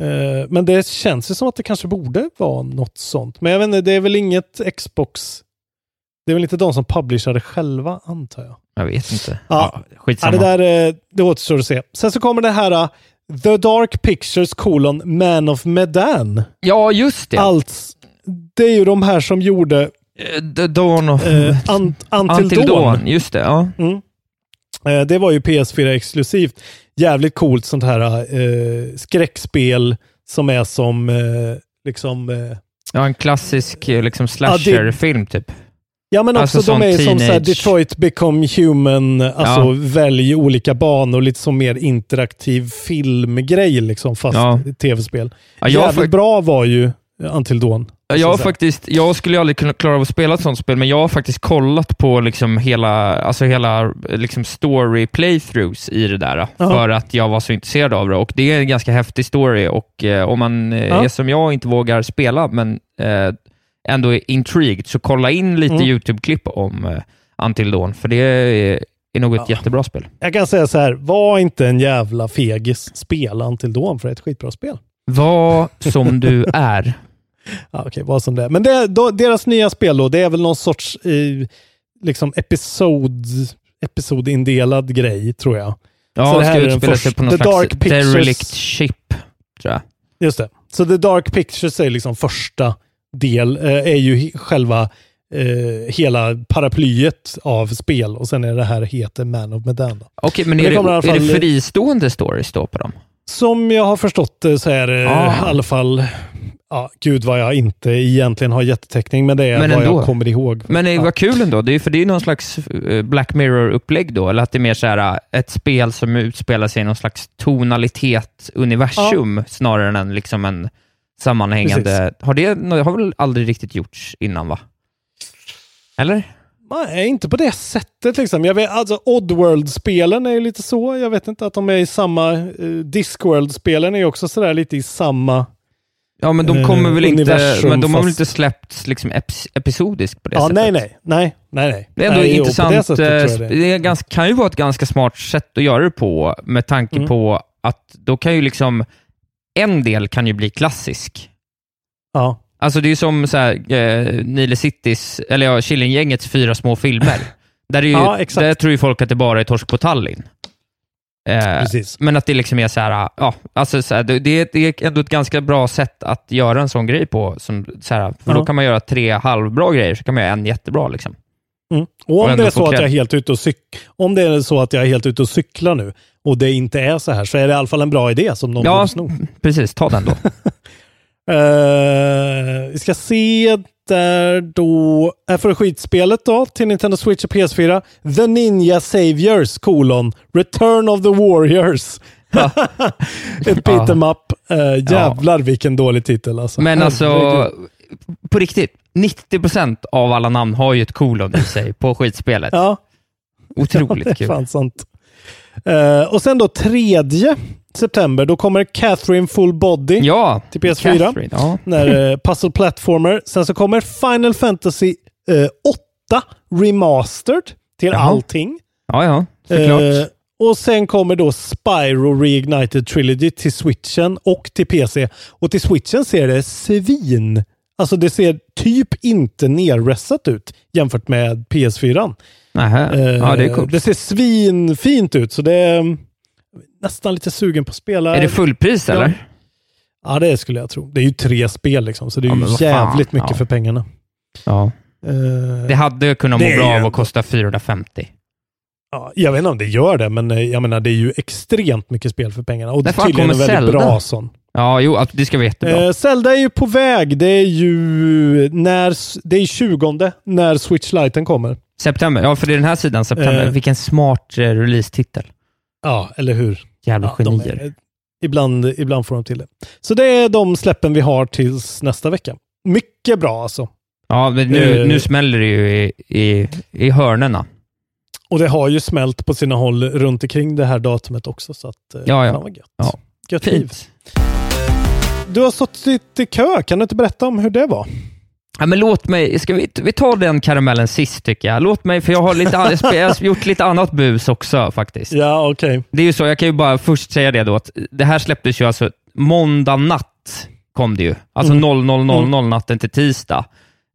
Eh, men det känns ju som att det kanske borde vara något sånt. Men jag vet inte, det är väl inget Xbox. Det är väl inte de som publicerar det själva, antar jag. Jag vet inte. Ja. Ja, Ja, skitsamma. det där eh, det återstår att se. Sen så kommer det här uh, The Dark Pictures colon Man of Medan. Ja, just det. Allt, det är ju de här som gjorde Eh, The Dawn of... eh, un, Until, Until Dawn. Dawn, just det. Ja. Mm. Eh, det var ju PS4 exklusivt. Jävligt coolt sånt här eh, skräckspel som är som eh, liksom eh, Ja, en klassisk eh, liksom slasher-film typ. Ja, men Alltså också de sån är som så teenage- Detroit Become Human, alltså Ja. välj olika banor, lite som mer interaktiv filmgrej liksom, fast Ja. tv-spel. Ja, Jävligt fa- bra var ju Until Dawn. jag, faktiskt, jag skulle aldrig kunna klara av att spela ett sånt spel, men jag har faktiskt kollat på liksom hela, alltså hela liksom story playthroughs i det där, Ja. för att jag var så intresserad av det. Och Det är en ganska häftig story och eh, om man eh, är som jag och inte vågar spela, men eh, ändå är intrigued, så kolla in lite Mm. YouTube-klipp om eh, Until Dawn, för det är, är nog ett Ja. jättebra spel. Jag kan säga så här, var inte en jävla fegis, spela Until Dawn för det är ett skitbra spel. Var som du är. Ja, okej, vad som det är. Men det, då, deras nya spel då, det är väl någon sorts eh, liksom episod, episodindelad grej, tror jag. Så Ja, det det här ska utspela sig på någon The slags Dark Pictures- derelict ship, tror jag. Just det. Så The Dark Pictures är liksom första del, eh, är ju själva eh, hela paraplyet av spel och sen är det här heter Man of Medan. Okej, men Men är det det, alla är det fall- fristående stories då på dem? Som jag har förstått det så är det Ah. i alla fall, ja, gud vad jag inte egentligen har jättetäckning, men det är Men vad ändå. jag kommer ihåg. Men det ja. var kul ändå, det är, för det är någon slags eh, Black Mirror-upplägg då, eller att det är mer så här, eh, ett spel som utspelar sig i någon slags tonalitet-universum, snarare än liksom en sammanhängande... Har det har väl aldrig riktigt gjorts innan, va? Eller? Nej, inte på det sättet liksom. Jag vet, alltså Oddworld-spelen är ju lite så. Jag vet inte att de är i samma... Uh, Discworld-spelen är ju också sådär lite i samma... Ja, men de Eh, kommer väl inte... Men de har väl fast- inte släppts liksom episodiskt på det Ja, sättet? nej, nej, nej, nej, nej. Det är ändå nej, jo, intressant. det sättet tror eh, jag sp- det. det kan ju vara ett ganska smart sätt att göra det på, med tanke Mm. på att då kan ju liksom en del kan ju bli klassisk. Ja. Alltså det är ju som så här, eh, Nile Citys, eller ja, Killinggängets fyra små filmer. Där, är ju, Ja, exakt. där tror ju folk att det bara är Torsk på Tallinn. Eh, men att det liksom är så här, ja, alltså så här, det, det är ändå ett ganska bra sätt att göra en sån grej på. Som, så här, för Ja. då kan man göra tre halvbra grejer, så kan man göra en jättebra. Liksom. Mm. Och Och om ändå det är så att jag är helt ute och cyk- om det är så att jag är helt ute och cyklar nu och det inte är så här så är det i alla fall en bra idé som någon Ja, sno. precis. Ta den då. Eh, vi ska se där då. Får du skitspelet då till Nintendo Switch och PS4. The Ninja Saviors, kolon. Return of the Warriors. Ett beat'em up. Uh, jävlar vilken dålig titel alltså. Men alltså, på riktigt, 90% av alla namn har ju ett kolon i sig på skitspelet. Ja, Otroligt det är kul. fan sant. Eh, och sen då 3 september, då kommer Catherine Full Body Ja, till PS4. Catherine, ja. När, eh, puzzle platformer. Sen så kommer Final Fantasy eh, 8 Remastered till Jaha. allting. ja, ja, såklart. Eh, och sen kommer då Spyro Reignited Trilogy till switchen och till PC. Och till switchen ser det svin. Alltså det ser typ inte nerressat ut jämfört med PS4. Nähä. ja, det är Eh, coolt. Det ser svinfint ut så det är nästan lite sugen på att spela. Är det fullpris Ja. eller? Ja, det skulle jag tro. Det är ju tre spel liksom, så det är Ja, ju jävligt mycket ja. för pengarna. Ja. Eh, Det hade kunnat må bra av att kosta 450. ja, jag vet inte om det gör det, men eh, jag menar det är ju extremt mycket spel för pengarna. Och är tydligen en väldigt Zelda? bra sån. Ja, jo, det ska vara jättebra. Eh, Zelda är ju på väg. Det är ju när, det är 20 när Switch Liten kommer. September, ja för det är den här sidan september. Eh. Vilken smart eh, release-titel. Ja, eller hur? Jävla Ja, genier. är, ibland, ibland får de till det. Så det är de släppen vi har tills nästa vecka. Mycket bra alltså. Ja, men nu, Eh. nu smäller det ju i, i, i hörnerna. Och det har ju smält på sina håll runt omkring det här datumet också. Så att, eh, Ja, ja. Fan vad gött. Ja. Gött liv. Du har stått i kö. Kan du inte berätta om hur det var? Ja, men låt mig, ska vi, vi tar den karamellen sist tycker jag. Låt mig, för jag har, lite, jag har gjort lite annat bus också faktiskt. Ja, okej. Det är ju så, jag kan ju bara först säga det då, att det här släpptes ju alltså måndag natt, kom det ju. Alltså Mm. 00.00 natten till tisdag.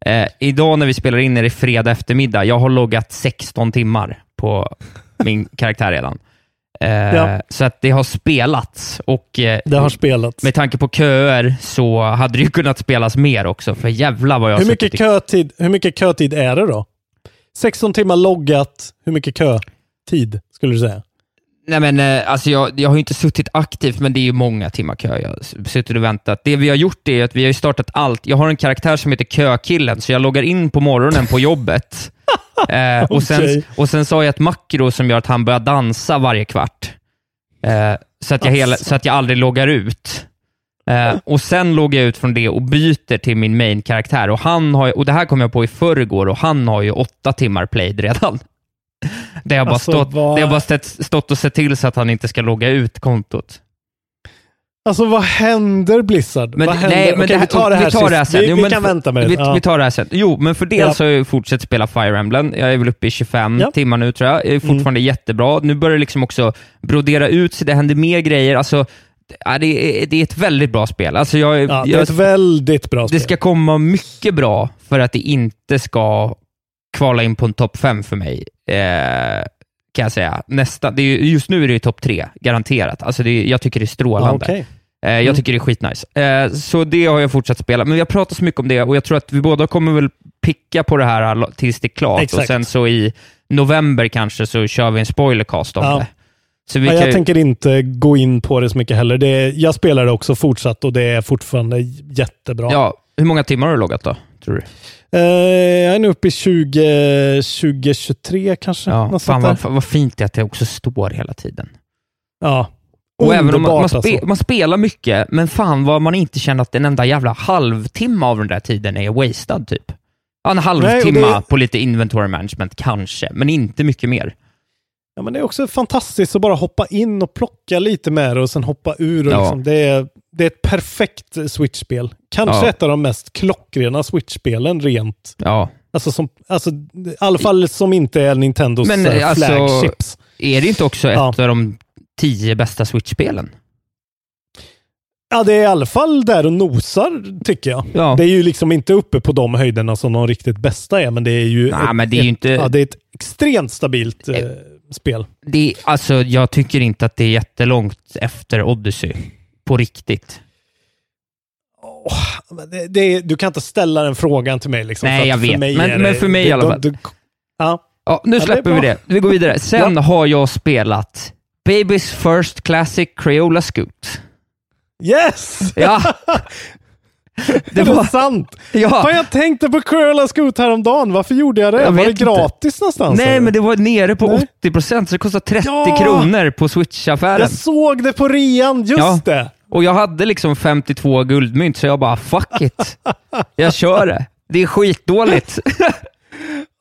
Eh, idag när vi spelar in är det fredag eftermiddag. Jag har loggat 16 timmar på min karaktär redan. Eh, Ja. Så att det har spelats och eh, Det har spelats. med tanke på köer så hade det ju kunnat spelas mer också, för jävlar vad jag Hur mycket, kötid, hur mycket kötid är det då? 16 timmar loggat. Hur mycket kötid skulle du säga? Nej men eh, alltså jag, jag har ju inte suttit aktivt, men det är ju många timmar kö. Jag har suttit och väntat. Det vi har gjort är att vi har startat allt. Jag har en karaktär som heter Kökillen, så jag loggar in på morgonen på jobbet. eh, och, sen, Okej. och sen har jag ett makro som gör att han börjar dansa varje kvart. Eh, så, att jag hela, så att jag aldrig loggar ut. Eh, och Sen loggar jag ut från det och byter till min main-karaktär. Och, han har, ju- och Det här kom jag på i förrgår och han har ju åtta timmar played redan. Det har bara, Alltså, stått, vad- det har bara stått, stått och sett till så att han inte ska logga ut kontot. Alltså vad händer Blizzard? Men, vad händer? nej, men Okej, det vi tar det här, vi tar det här sen. Vi, Jo, vi kan vänta med det. Vi, Ja. vi tar det här sen. Jo, men för dels Ja. har jag fortsatt spela Fire Emblem. Jag är väl uppe i 25 Ja. timmar nu tror jag. Det är fortfarande jättebra. Nu börjar det liksom också brodera ut sig. Det händer mer grejer. Alltså, ja, det, är, det är ett väldigt bra spel. Alltså, jag, Ja, det är jag, ett väldigt bra spel. det ska komma mycket bra för att det inte ska kvala in på en topp 5 för mig. Eh, kan jag säga. Nästa, det är, ju- just nu är det ju topp 3, garanterat. Alltså det, jag tycker det är strålande. okej. Eh, Jag Mm. tycker det är skitnice. Eh, Så det har jag fortsatt spela. Men vi har pratat så mycket om det och jag tror att vi båda kommer väl picka på det här tills det är klart. Exakt. Och sen så i november kanske så kör vi en spoilercast om Ja. det. Så vi Ja, jag ju- tänker inte gå in på det så mycket heller. Det är, jag spelar det också fortsatt och det är fortfarande jättebra. ja, hur många timmar har du loggat då, tror du? Eh, jag är nu uppe i 20, 2023 kanske. Ja, fan vad, vad fint det är att det också står hela tiden. Ja. Och även om man, man, Underbart, spe, alltså. man spelar mycket, men fan vad man inte känner att en enda jävla halvtimme av den där tiden är wasted typ. Ja, en halvtimme Nej, på lite inventory management kanske, men inte mycket mer. Ja, men det är också fantastiskt att bara hoppa in och plocka lite med det och sen hoppa ur. Och Ja. liksom, det, är, det är ett perfekt Switch-spel. Kanske Ja. ett av de mest klockrena Switch-spelen rent. Ja, Alltså, som, alltså, I alla fall som inte är Nintendos Men, eh, alltså, flagships. Är det inte också Ja. ett av de tio bästa Switch-spelen? Ja, det är i alla fall där och nosar, tycker jag. Ja. Det är ju liksom inte uppe på de höjderna som de riktigt bästa är, men det är ju, Nej, ett, men det är ju ett, inte- ja, det är ett extremt stabilt eh, spel. Det, alltså, jag tycker inte att det är jättelångt efter Odyssey. På riktigt. Men Det, det, du kan inte ställa den frågan till mig. Liksom, Nej, jag vet. mig Men- är men det- för mig i det- alla de- fall. du- ja. Ja, nu Ja, det är släpper vi bra. det. Vi går vidare. Sen har jag spelat Babys First Classic Crayola Scoot. Yes! Ja, Det var- sant. ja. Fan, jag tänkte på Cruella Scoot häromdagen. Varför gjorde jag det? Jag var det inte. gratis någonstans? Nej, eller? men det var nere på Nej. 80% så det kostade 30 Ja! kronor på Switch-affären. Jag såg det på rean, just Ja. det. Och jag hade liksom 52 guldmynt, så jag bara fuck it. Jag kör det. Det är skitdåligt.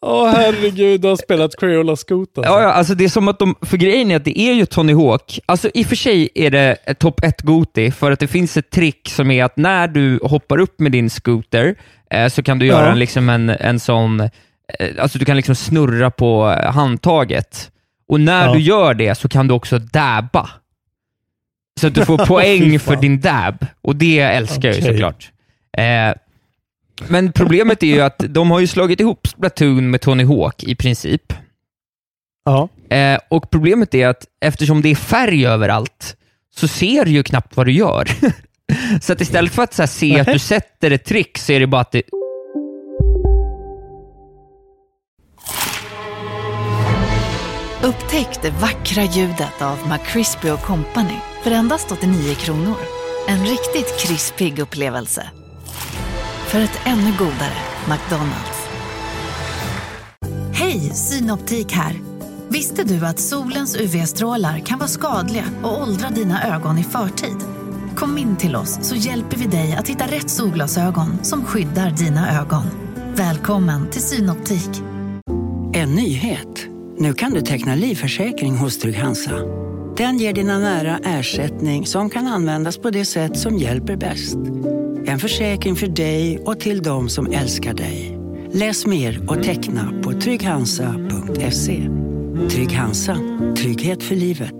Åh herregud, du har spelat Cruella Scoot alltså. Ja, ja, alltså det är som att de, för grejen är att det är ju Tony Hawk. Alltså i och för sig är det topp 1 Goti, för att det finns ett trick som är att när du hoppar upp med din scooter, eh, så kan du göra Ja. en, liksom en, en sån, eh, alltså du kan liksom snurra på handtaget. Och när Ja. du gör det så kan du också dabba. Så att du får poäng för din dab, och det älskar jag ju såklart. Eh, men problemet är ju att de har ju slagit ihop Splatoon med Tony Hawk i princip. Ja. Eh, och problemet är att eftersom det är färg överallt så ser du ju knappt vad du gör. så att istället för att så här, se att du sätter ett trick så är det bara att det... Upptäck det vackra ljudet av McCrispy Company för endast 89 kronor. En riktigt krispig upplevelse. För ett ännu godare McDonalds. Hej, Synoptik här. Visste du att solens UV-strålar kan vara skadliga och åldra dina ögon i förtid? Kom in till oss så hjälper vi dig att hitta rätt solglasögon som skyddar dina ögon. Välkommen till Synoptik. En nyhet. Nu kan du teckna livförsäkring hos Trygg-Hansa. Den ger dina nära ersättning som kan användas på det sätt som hjälper bäst. En försäkring för dig och till de som älskar dig. Läs mer och teckna på trygghansa.se. Trygg Hansa. Trygghet för livet.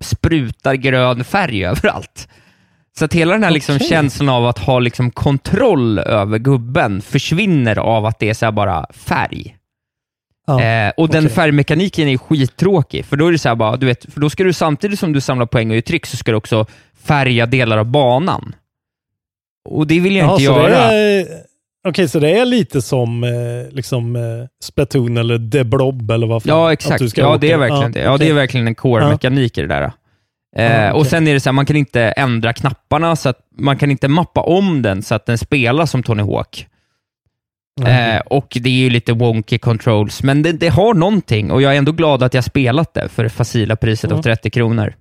sprutar grön färg överallt. Så att hela den här liksom Okej. känslan av att ha liksom kontroll över gubben försvinner av att det är så här bara färg. Ja. Eh, och den okej. färgmekaniken är skittråkig, för då är det så här bara, du vet, för då ska du samtidigt som du samlar poäng och gör tryck så ska du också färga delar av banan. Och det vill jag Jaha, inte göra. Okej, så det är lite som eh, liksom, eh, Splatoon eller The Blob eller vad fan? Ja, exakt. Ja, det är verkligen det. Ja, det är verkligen en core-mekanik i det där. Eh, Ja, Och okej. sen är det så här, man kan inte ändra knapparna, så att man kan inte mappa om den så att den spelar som Tony Hawk. Nej. Eh, och det är ju lite wonky controls, men det, det har någonting och jag är ändå glad att jag spelat det för det facila priset Ja. av 30 kronor.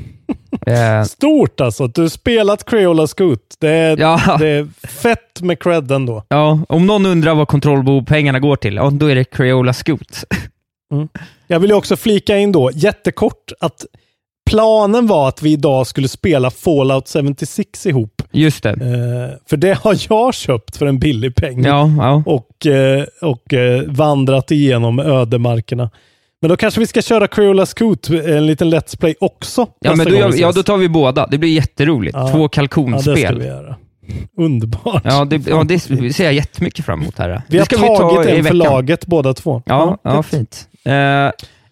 eh, Stort alltså. att Du spelat Crayola Scoot. Det är, ja, det är fett med cred ändå. ja, om någon undrar vad kontrollbo-pengarna går till, ja, då är det Crayola Scoot. Jag vill också flika in då, jättekort, att planen var att vi idag skulle spela Fallout 76 ihop. Just det. Eh, för det har jag köpt för en billig peng. Ja, ja. Och, eh, och eh, vandrat igenom ödemarkerna. Men då kanske vi ska köra Crayola Scoot, en liten Let's Play också. Ja, men då, gör, vi ja, då tar vi båda. Det blir jätteroligt. Ja. Två Ja, det ska kalkonspel. vi göra. Underbart. Ja, det, ja, det ser jag jättemycket fram emot. Här. vi har ska tagit i en för laget båda två. Ja, ja, gött. fint. Eh,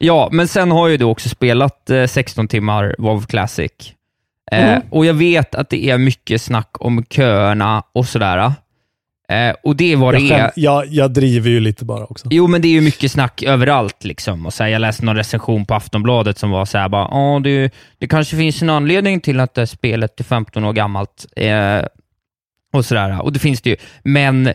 ja, men sen har jag då också spelat eh, 16 timmar WoW Classic. Eh, Mm. Och jag vet att det är mycket snack om köerna och sådär. Eh, och det är vad jag, det är. jag, jag driver ju lite bara också. Jo, men det är ju mycket snack överallt. Liksom. Och så här, jag läste någon recension på Aftonbladet som var så här, bara, "Ja, det, det kanske finns en anledning till att det här spelet är 15 år gammalt. Eh, och sådär. Och det finns det ju. Men eh,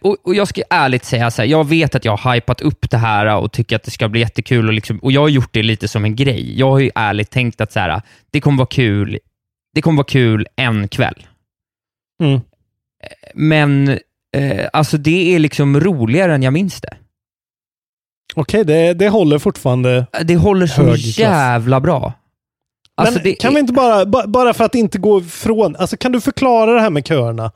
och, och jag ska ärligt säga, så här, jag vet att jag har hypat upp det här och tycker att det ska bli jättekul. Och, liksom, och jag har gjort det lite som en grej. Jag har ju ärligt tänkt att så här, det kommer vara kul det kommer vara kul en kväll. Mm. Men eh, alltså det är liksom roligare än jag minns det. Okej, det, det håller fortfarande. Det håller så jävla bra. Alltså Men det kan är- vi inte bara, ba- bara för att inte gå ifrån, alltså kan du förklara det här med köerna?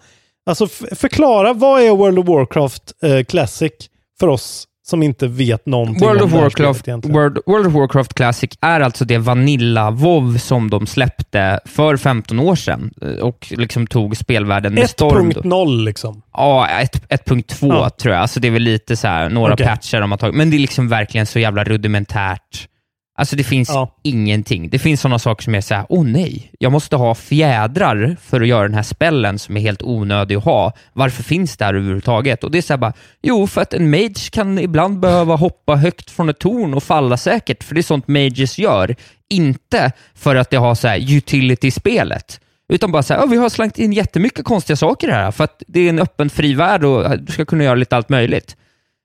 Alltså förklara, vad är World of Warcraft eh, Classic för oss som inte vet någonting World om of, det här Warcraft. World, World of Warcraft Classic är alltså det vanilla WoW som de släppte för 15 år sedan eh, och liksom tog spelvärlden med storm. då. 1.0 liksom. Ja, ett- 1.2 Ja. tror jag. Alltså det är väl lite så här, några Okej. patcher de har tagit, men det är liksom verkligen så jävla rudimentärt. Alltså det finns Ja. ingenting. Det finns sådana saker som är så här, åh nej, jag måste ha fjädrar för att göra den här spellen som är helt onödig att ha. Varför finns det här överhuvudtaget? Och det är så här bara, jo, för att en mage kan ibland behöva hoppa högt från ett torn och falla säkert, för det är sånt mages gör. Inte för att det har så här utility i spelet. Utan bara så här, "Ja, vi har slängt in jättemycket konstiga saker här, för att det är en öppen fri värld och du ska kunna göra lite allt möjligt.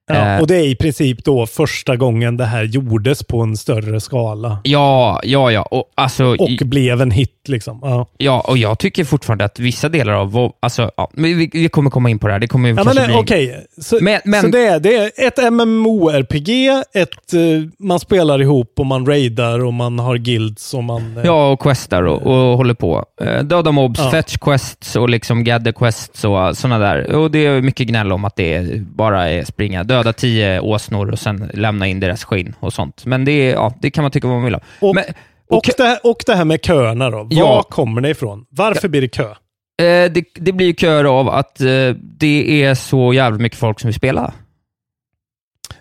Ja, Eh, och det är i princip då första gången det här gjordes på en större skala. Ja, ja, ja. Och, alltså, Och i- blev en hit liksom. Ja. ja, och jag tycker fortfarande att vissa delar av alltså, ja, men vi, vi kommer komma in på det här. Det kommer Ja, men bli... okej. Så, Men- men- så det, är, det är ett MMORPG, ett, eh, man spelar ihop och man raidar och man har guilds och man... eh, Ja, och questar och, och håller på. Döda mobs, Ja. fetch quests och liksom gather quests och sådana där. Och det är mycket gnäll om att det bara är springa, döda tio åsnor och sen lämna in deras skinn och sånt. Men det, är, ja, det kan man tycka vad man vill om. Och, Men, och, det, här- och det här med köerna då. Var Ja. kommer det ifrån? Varför blir det kö? eh, det, det blir köer av att eh, det är så jävligt mycket folk som vill spela.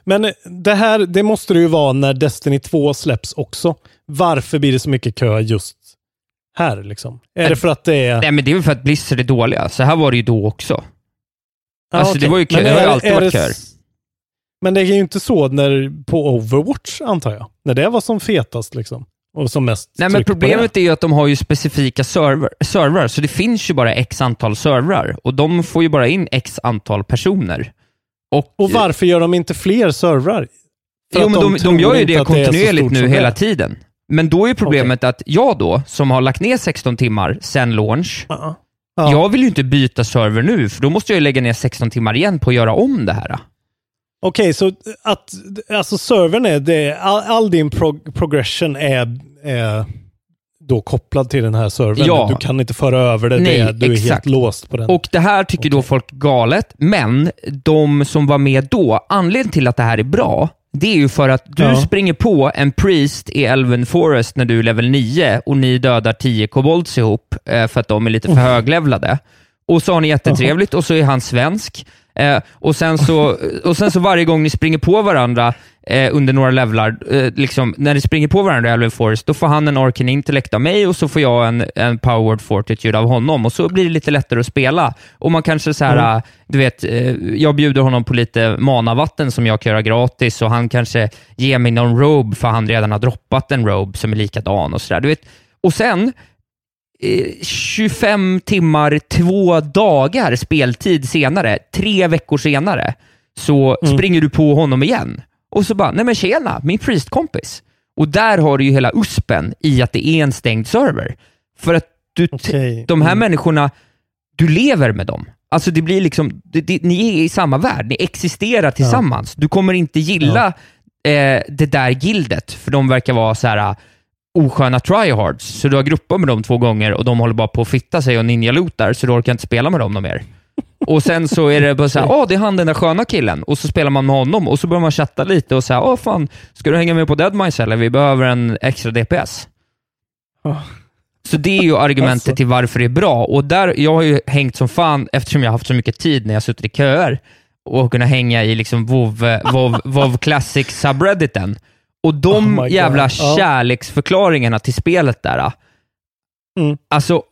Men det här, det måste det ju vara när Destiny 2 släpps också. Varför blir det så mycket kö just här liksom? Är det för att det är... Nej, men det är väl för att Blizzard är dåliga. Så här var det ju då också. Ja, alltså, det okej. var ju kö- det har ju alltid varit det- köer. Men det är ju inte så när, på Overwatch, antar jag. När det var som fetast liksom. Och som mest Nej, men problemet det. är ju att de har ju specifika server, servrar, så det finns ju bara x antal servrar och de får ju bara in x antal personer. Och, Och varför gör de inte fler servrar? För jo, men de, de, tror gör ju det kontinuerligt stort nu det hela tiden. Men då är problemet att jag då, som har lagt ner 16 timmar sen launch, Ja. jag vill ju inte byta server nu, för då måste jag ju lägga ner 16 timmar igen på att göra om det här. Okej, så att alltså servern är det, all, all din prog progression är, är då kopplad till den här servern. Ja. Du kan inte föra över det, Nej, det du är helt exakt. låst på den. Och det här tycker då folk galet, men de som var med då, anledningen till att det här är bra, det är ju för att du Ja. springer på en priest i Elven Forest när du är level 9 och ni dödar 10 kobolds ihop eh, för att de är lite för höglevlade. Och så har ni jättetrevligt och så är han svensk. Eh, och, sen så, och sen så varje gång ni springer på varandra eh, under några levlar, eh, liksom, när ni springer på varandra i Elven Forest, då får han en Arcane Intellect av mig och så får jag en, en Powered Fortitude av honom och så blir det lite lättare att spela. Och man kanske så här, Mm. du vet, eh, jag bjuder honom på lite manavatten som jag kan göra gratis och han kanske ger mig någon robe för han redan har droppat en robe som är likadan och sådär. Och sen, eh, 25 timmar, två dagar speltid senare, tre veckor senare, så Mm. springer du på honom igen. Och så bara, nej men tjena, min priestkompis. Och där har du ju hela uspen i att det är en stängd server. För att du, Okej. de här Mm. människorna, du lever med dem. Alltså det blir liksom, det, det, ni är i samma värld, ni existerar tillsammans. Du kommer inte gilla eh, det där gildet, för de verkar vara så här osköna tryhards. Så du har grupper med dem två gånger och de håller bara på att fitta sig och ninja-lootar, så du orkar inte spela med dem någon mer. Och sen så är det bara såhär, åh det är han den där sköna killen. Och så spelar man med honom och så börjar man chatta lite och säga, åh fan, ska du hänga med på Deadmice eller? Vi behöver en extra DPS. Ja. Så det är ju argumentet Alltså. till varför det är bra. Och där, jag har ju hängt som fan, eftersom jag har haft så mycket tid när jag suttit i köer, och kunnat hänga i liksom WoW, WoW, WoW Classic subredditen. Och de Oh God. jävla Ja. kärleksförklaringarna till spelet där. Mm. Alltså,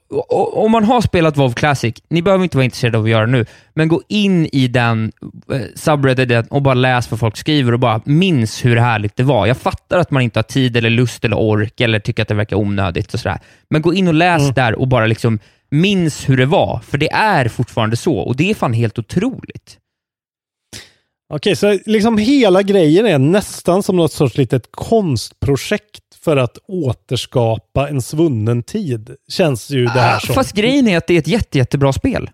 om man har spelat WoW Classic, ni behöver inte vara intresserade av att göra det nu, men gå in i den eh, subredditen och bara läs vad folk skriver och bara minns hur härligt det var. Jag fattar att man inte har tid eller lust eller ork eller tycker att det verkar onödigt och sådär. Men gå in och läs Mm. där och bara liksom minns hur det var, för det är fortfarande så och det är fan helt otroligt. Okej, så liksom hela grejen är nästan som något sorts litet konstprojekt för att återskapa en svunnen tid. Känns ju det här Ah, som. Fast grejen är att det är ett jätte, jättebra spel.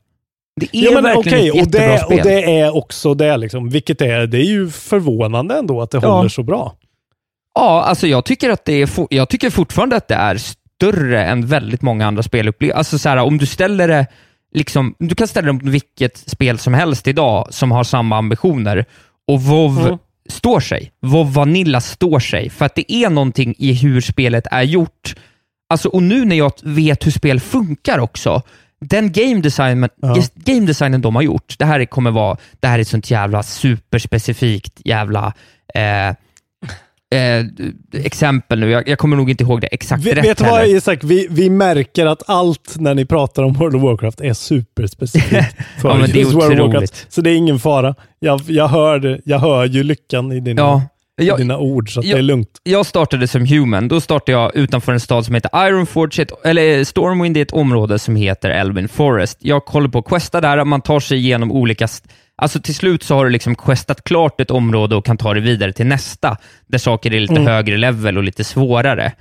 Det är Ja, men verkligen okej, ett och, jättebra det, spel. och det är också det liksom. Vilket är, det är ju förvånande ändå att det Ja. håller så bra. Ja, alltså jag tycker, att det är jag tycker fortfarande att det är större än väldigt många andra spelupplevelser. Alltså så här, om du ställer det, liksom, du kan ställa det mot vilket spel som helst idag som har samma ambitioner och WoW Mm. står sig. Vad Vanilla står sig. För att det är någonting i hur spelet är gjort. Alltså, och nu när jag vet hur spel funkar också, den game, design, Ja. game designen de har gjort, det här kommer vara, det här är ett sånt jävla superspecifikt jävla eh, eh, exempel nu. Jag, jag kommer nog inte ihåg det exakt Vet, rätt vet du vad. Isak? Vi, vi märker att allt när ni pratar om World of Warcraft är superspecifikt för Ja, men det är World of otroligt. Warcraft. Så det är ingen fara. Jag, jag, hör, jag hör ju lyckan i dina, Ja. I Jag- dina ord, så jag- det är lugnt. Jag startade som human. Då startade jag utanför en stad som heter Ironforge, eller Stormwind är ett område som heter Elvin Forest. Jag håller på questa där, man tar sig igenom olika... Alltså till slut så har du liksom questat klart ett område och kan ta det vidare till nästa, där saker är lite Mm. högre level och lite svårare.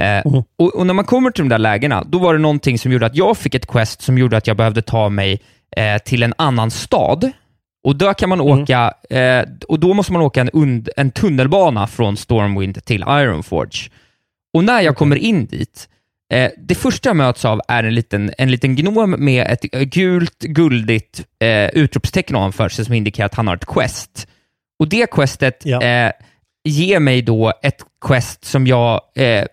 Eh, Mm. och, och när man kommer till de där lägena, då var det någonting som gjorde att jag fick ett quest som gjorde att jag behövde ta mig eh, till en annan stad. Och där kan man Mm. åka, eh, och då måste man åka en, und- en tunnelbana från Stormwind till Ironforge. Och när jag kommer in dit, eh, det första jag möts av är en liten, en liten gnom med ett eh, gult, guldigt eh, utropstecken ovanför sig som indikerar att han har ett quest. Och det questet Ja. eh, ger mig då ett quest som jag, eh,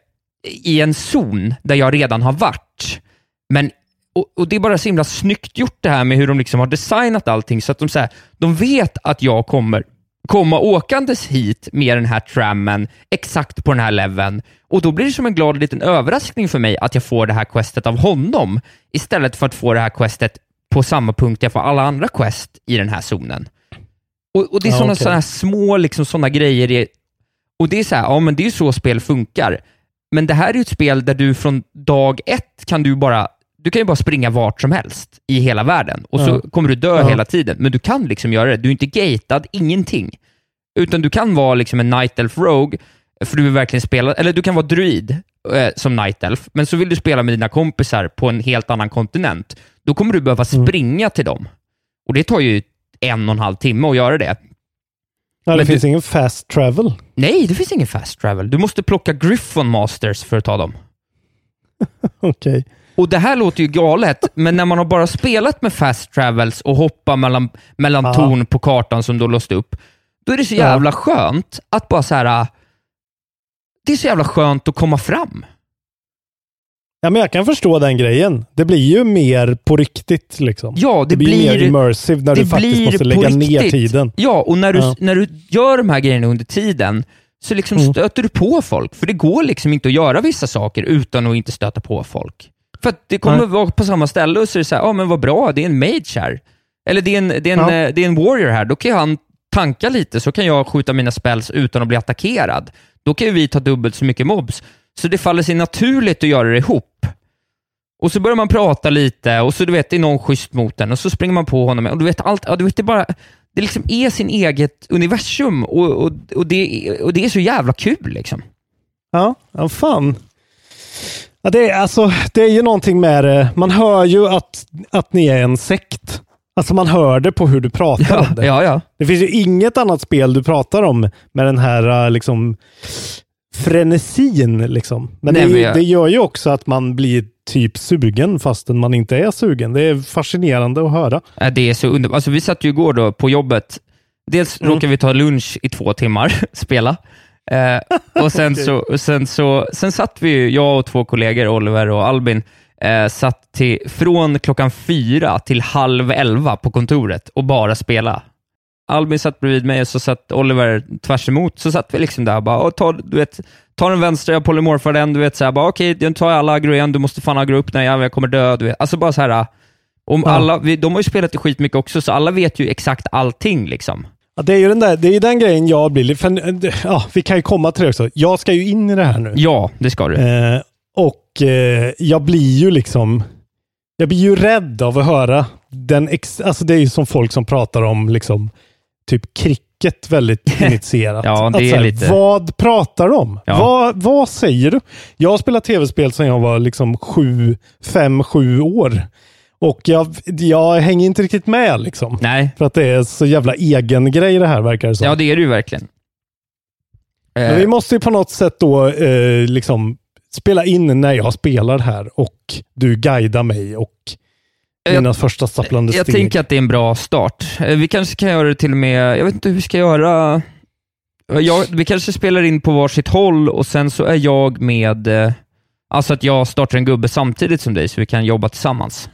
i en zon där jag redan har varit. Men, och, och det är bara så himla snyggt gjort det här med hur de liksom har designat allting, så att de, så här, de vet att jag kommer komma åkandes hit med den här trammen exakt på den här leveln och då blir det som en glad liten överraskning för mig att jag får det här questet av honom istället för att få det här questet på samma punkt jag får alla andra quest i den här zonen. Och, och det är Ja, sådana okej. såna små liksom, såna grejer, och det är så här, ja men det är ju så spel funkar. Men det här är ju ett spel där du från dag ett kan du bara, du kan ju bara springa vart som helst i hela världen och så Ja. kommer du dö Ja. hela tiden, men du kan liksom göra det. Du är inte gatad, ingenting. Utan du kan vara liksom en Night Elf Rogue, för du vill verkligen spela, eller du kan vara druid eh, som Night Elf, men så vill du spela med dina kompisar på en helt annan kontinent. Då kommer du behöva Mm. springa till dem. Och det tar ju en och en halv timme att göra det. Ja, det Men finns du- ingen fast travel. Nej, det finns ingen fast travel. Du måste plocka Griffon Masters för att ta dem. Okej. Och det här låter ju galet, men när man har bara spelat med fast travels och hoppa mellan, mellan Ja. torn på kartan som du har låst upp, då är det så Ja. jävla skönt att bara så här. äh, Det är så jävla skönt att komma fram. Ja, men jag kan förstå den grejen. Det blir ju mer på riktigt liksom. Ja, det, det blir, mer immersive när du faktiskt blir måste lägga ner tiden. Ja, och när du, Ja. när du gör de här grejerna under tiden så liksom Mm. stöter du på folk. För det går liksom inte att göra vissa saker utan att inte stöta på folk. För att det kommer vara på samma ställe och så är det så här, ja men vad bra, det är en mage här. Eller det är en, det är en, Ja. eh, det är en warrior här, då kan han tanka lite så kan jag skjuta mina spells utan att bli attackerad. Då kan ju vi ta dubbelt så mycket mobs. Så det faller sig naturligt att göra det ihop. Och så börjar man prata lite och så du vet, det är någon schysst mot den och så springer man på honom och du vet allt, ja, du vet det bara, det liksom är sin eget universum och, och, och, det, och det är så jävla kul liksom. Ja, ja fan. Ja, det, är, alltså, det är ju någonting med det. Man hör ju att, att ni är en sekt. Alltså man hör det på hur du pratar Ja, om det. ja, ja. Det finns ju inget annat spel du pratar om med den här äh, liksom frenesin. Liksom. Men, Nej, det, men jag- det gör ju också att man blir typ sugen fastän man inte är sugen. Det är fascinerande att höra. Det är så underbart. Alltså, vi satt ju igår då på jobbet. Dels Mm. råkade vi ta lunch i två timmar, spela. Eh, och sen, Okej. så, och sen, så, sen satt vi, ju, jag och två kollegor, Oliver och Albin, eh, satt till, från klockan fyra till halv elva på kontoret och bara spela. Albin satt bredvid mig och så satt Oliver tvärs emot. så satt vi liksom där och bara, "Åh, ta, du vet, ta den vänstra, jag polymorfar den, du vet, så här, bara, okej, okay, tar jag alla aggro igen, du måste fan agro upp den, jag kommer dö, du vet. Alltså bara så här, om Ja. alla, vi, de har ju spelat det skitmycket också, så alla vet ju exakt allting liksom. Ja, det är ju den, där, det är den grejen jag blir för- Ja, vi kan ju komma till det också. Jag ska ju in i det här nu. Ja, det ska du. Eh, och eh, jag blir ju liksom... Jag blir ju rädd av att höra den... Ex, alltså det är ju som folk som pratar om liksom typ cricket väldigt initierat. Ja, det är här, lite- Vad pratar de? Ja. Vad, vad säger du? Jag har spelat tv-spel sedan jag var liksom sju, fem, sju år. Och jag, jag hänger inte riktigt med liksom. Nej, För att det är så jävla egen grej det här verkar det som. ja det är det ju verkligen. Eh, Men vi måste ju på något sätt då eh, liksom spela in när jag spelar här och du guidar mig och Jag- mina första stapplande jag steg. tänker att det är en bra start. Eh, Vi kanske kan göra det till och med, jag vet inte hur vi ska göra. jag, vi kanske spelar in på varsitt håll och sen så är jag med, eh, alltså att jag startar en gubbe samtidigt som dig så vi kan jobba tillsammans.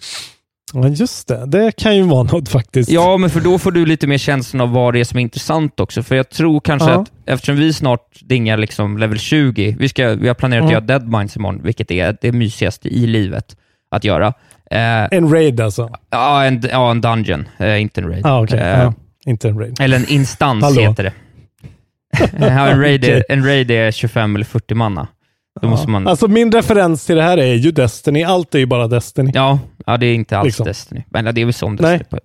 Ja, just det. Det kan ju vara något faktiskt. Ja, men för då får du lite mer känslan av vad det är som är intressant också. För jag tror kanske Ja. att eftersom vi snart dingar liksom level 20, vi, ska, vi har planerat Mm. att göra Deadminds imorgon, vilket är det mysigaste i livet att göra. Eh, En raid alltså? ja, en, ja, en dungeon, eh, inte en raid. Ah, okej. Eh, ja. Inte en raid. Eller en instans heter det. ja, en, raid är, en raid är 25 eller 40 manna. Då måste man... Alltså min referens till det här är ju Destiny. Allt är ju bara Destiny. Ja, ja, det är inte alls Liksom. Destiny. Men det är väl som Nej. Destiny. På.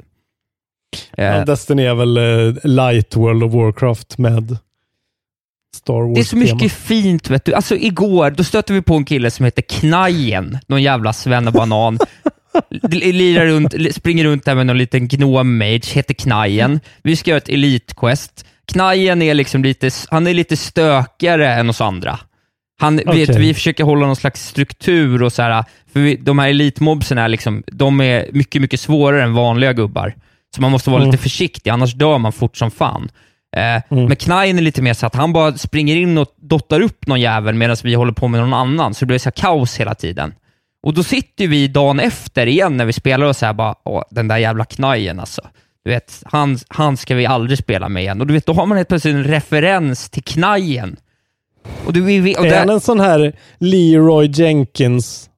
Eh, Ja, Destiny är väl eh, light World of Warcraft med Star Wars Det är så mycket fint, vet du. Alltså igår, då stötte vi på en kille som heter Knajen, någon jävla. L- Lirar runt, springer runt där med någon liten gnome-mage, heter Knajen. Vi ska göra ett elite-quest. Knajen är liksom lite, han är lite stökigare än oss andra. Han, vet, Okej. vi försöker hålla någon slags struktur och så här, för vi, de här elitmobsen är liksom, de är mycket, mycket svårare än vanliga gubbar. Så man måste vara Mm. lite försiktig, annars dör man fort som fan. Eh, Men Knajen är lite mer så att han bara springer in och dottar upp någon jävel medan vi håller på med någon annan, så det blir så kaos hela tiden. Och då sitter vi dagen efter igen när vi spelar och säger bara, Åh, den där jävla Knajen alltså. Du vet, han, han ska vi aldrig spela med igen. Och du vet, då har man helt plötsligt en referens till Knajen. Och du, vi, och är han en sån här Leroy Jenkins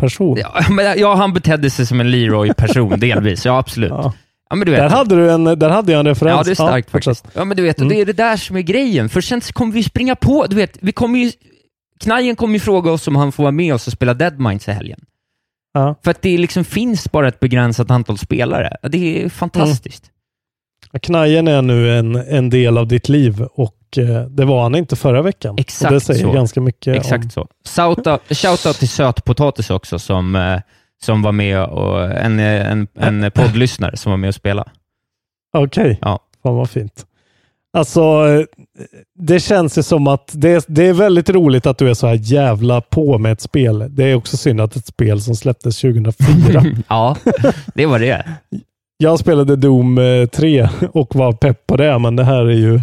person? Ja, men, ja, han betedde sig som en Leroy-person delvis. Ja, absolut. Ja. men du vet. Där hade, du en, där hade jag en referens. Ja, det är starkt fortsätt. faktiskt. Ja, men du vet, och det är det där som är grejen. För sen kommer vi springa på, du vet, vi kommer ju... Knajen kommer ju fråga oss om han får vara med oss och spela Deadminds i helgen. Ja. För att det liksom finns bara ett begränsat antal spelare. Det är fantastiskt. Knajen är nu en, en del av ditt liv och eh, det var han inte förra veckan. Exakt och det säger så. ganska mycket Exakt om... så. Shoutout, shoutout till Sötpotatis också, som, eh, som var med och en, en, en poddlyssnare som var med och spelade. Okej, Ja. fan vad fint. Alltså, eh, det känns ju som att det, det är väldigt roligt att du är så här jävla på med ett spel. Det är också synd att ett spel som släpptes 2004. ja, det var det. Jag spelade Doom eh, 3 och var pepp på det, men det här är ju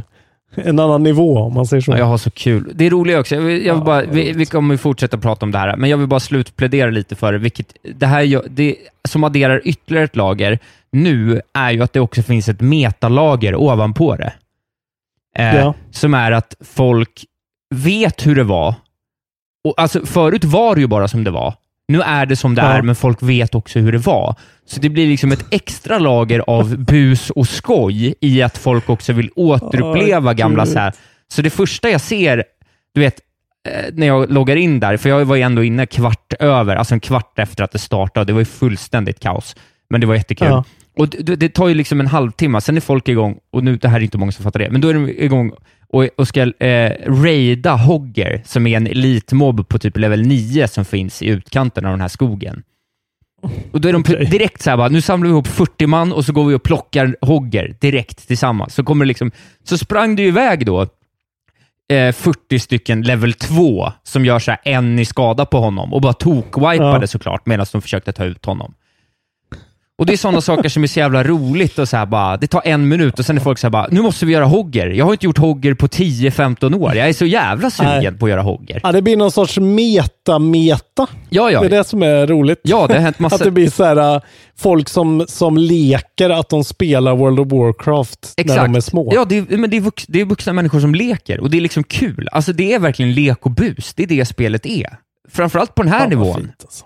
en annan nivå om man säger så. Ja, jag har så kul. Det är roliga också, jag vill, jag vill bara, vi, vi kommer fortsätta prata om det här, men jag vill bara slutplädera lite för det, vilket det här det som adderar ytterligare ett lager nu är ju att det också finns ett metalager ovanpå det. Eh, Ja. Som är att folk vet hur det var. Och alltså, förut var det ju bara som det var. Nu är det som det Ja. är, men folk vet också hur det var. Så det blir liksom ett extra lager av bus och skoj i att folk också vill återuppleva Åh, gamla så här. Så det första jag ser, du vet, eh, när jag loggar in där, för jag var ju ändå inne kvart över, alltså en kvart efter att det startade. Det var ju fullständigt kaos, men det var jättekul. Ja. Och det, det tar ju liksom en halvtimme, sen är folk igång, och nu, det här är inte många som fattar det, men då är de igång och, och ska eh, raida Hogger, som är en elitmobb på typ level 9 som finns i utkanten av den här skogen. Och då är de direkt så här bara, nu samlar vi ihop 40 man och så går vi och plockar Hogger direkt tillsammans. Så, kommer liksom, så sprang det iväg då eh, 40 stycken level 2 som gör så här en i skada på honom och bara tok-wipade Ja. såklart medan de försökte ta ut honom. Och Det är sådana saker som är så jävla roligt och så här bara, det tar en minut och sen är folk så här bara, nu måste vi göra Hogger. Jag har inte gjort Hogger på 10-15 år. Jag är så jävla sugen Nej. på att göra Hogger. Ja, det blir någon sorts meta-meta. Ja, ja. Det är det som är roligt. Ja, det har hänt massa... Att det blir så här, äh, folk som, som leker att de spelar World of Warcraft när de är små. Ja, det är, men det är, vux, det är vuxna människor som leker och det är liksom kul. Alltså det är verkligen lek och bus. Det är det spelet är. Framförallt på den här vad nivån. fint, alltså.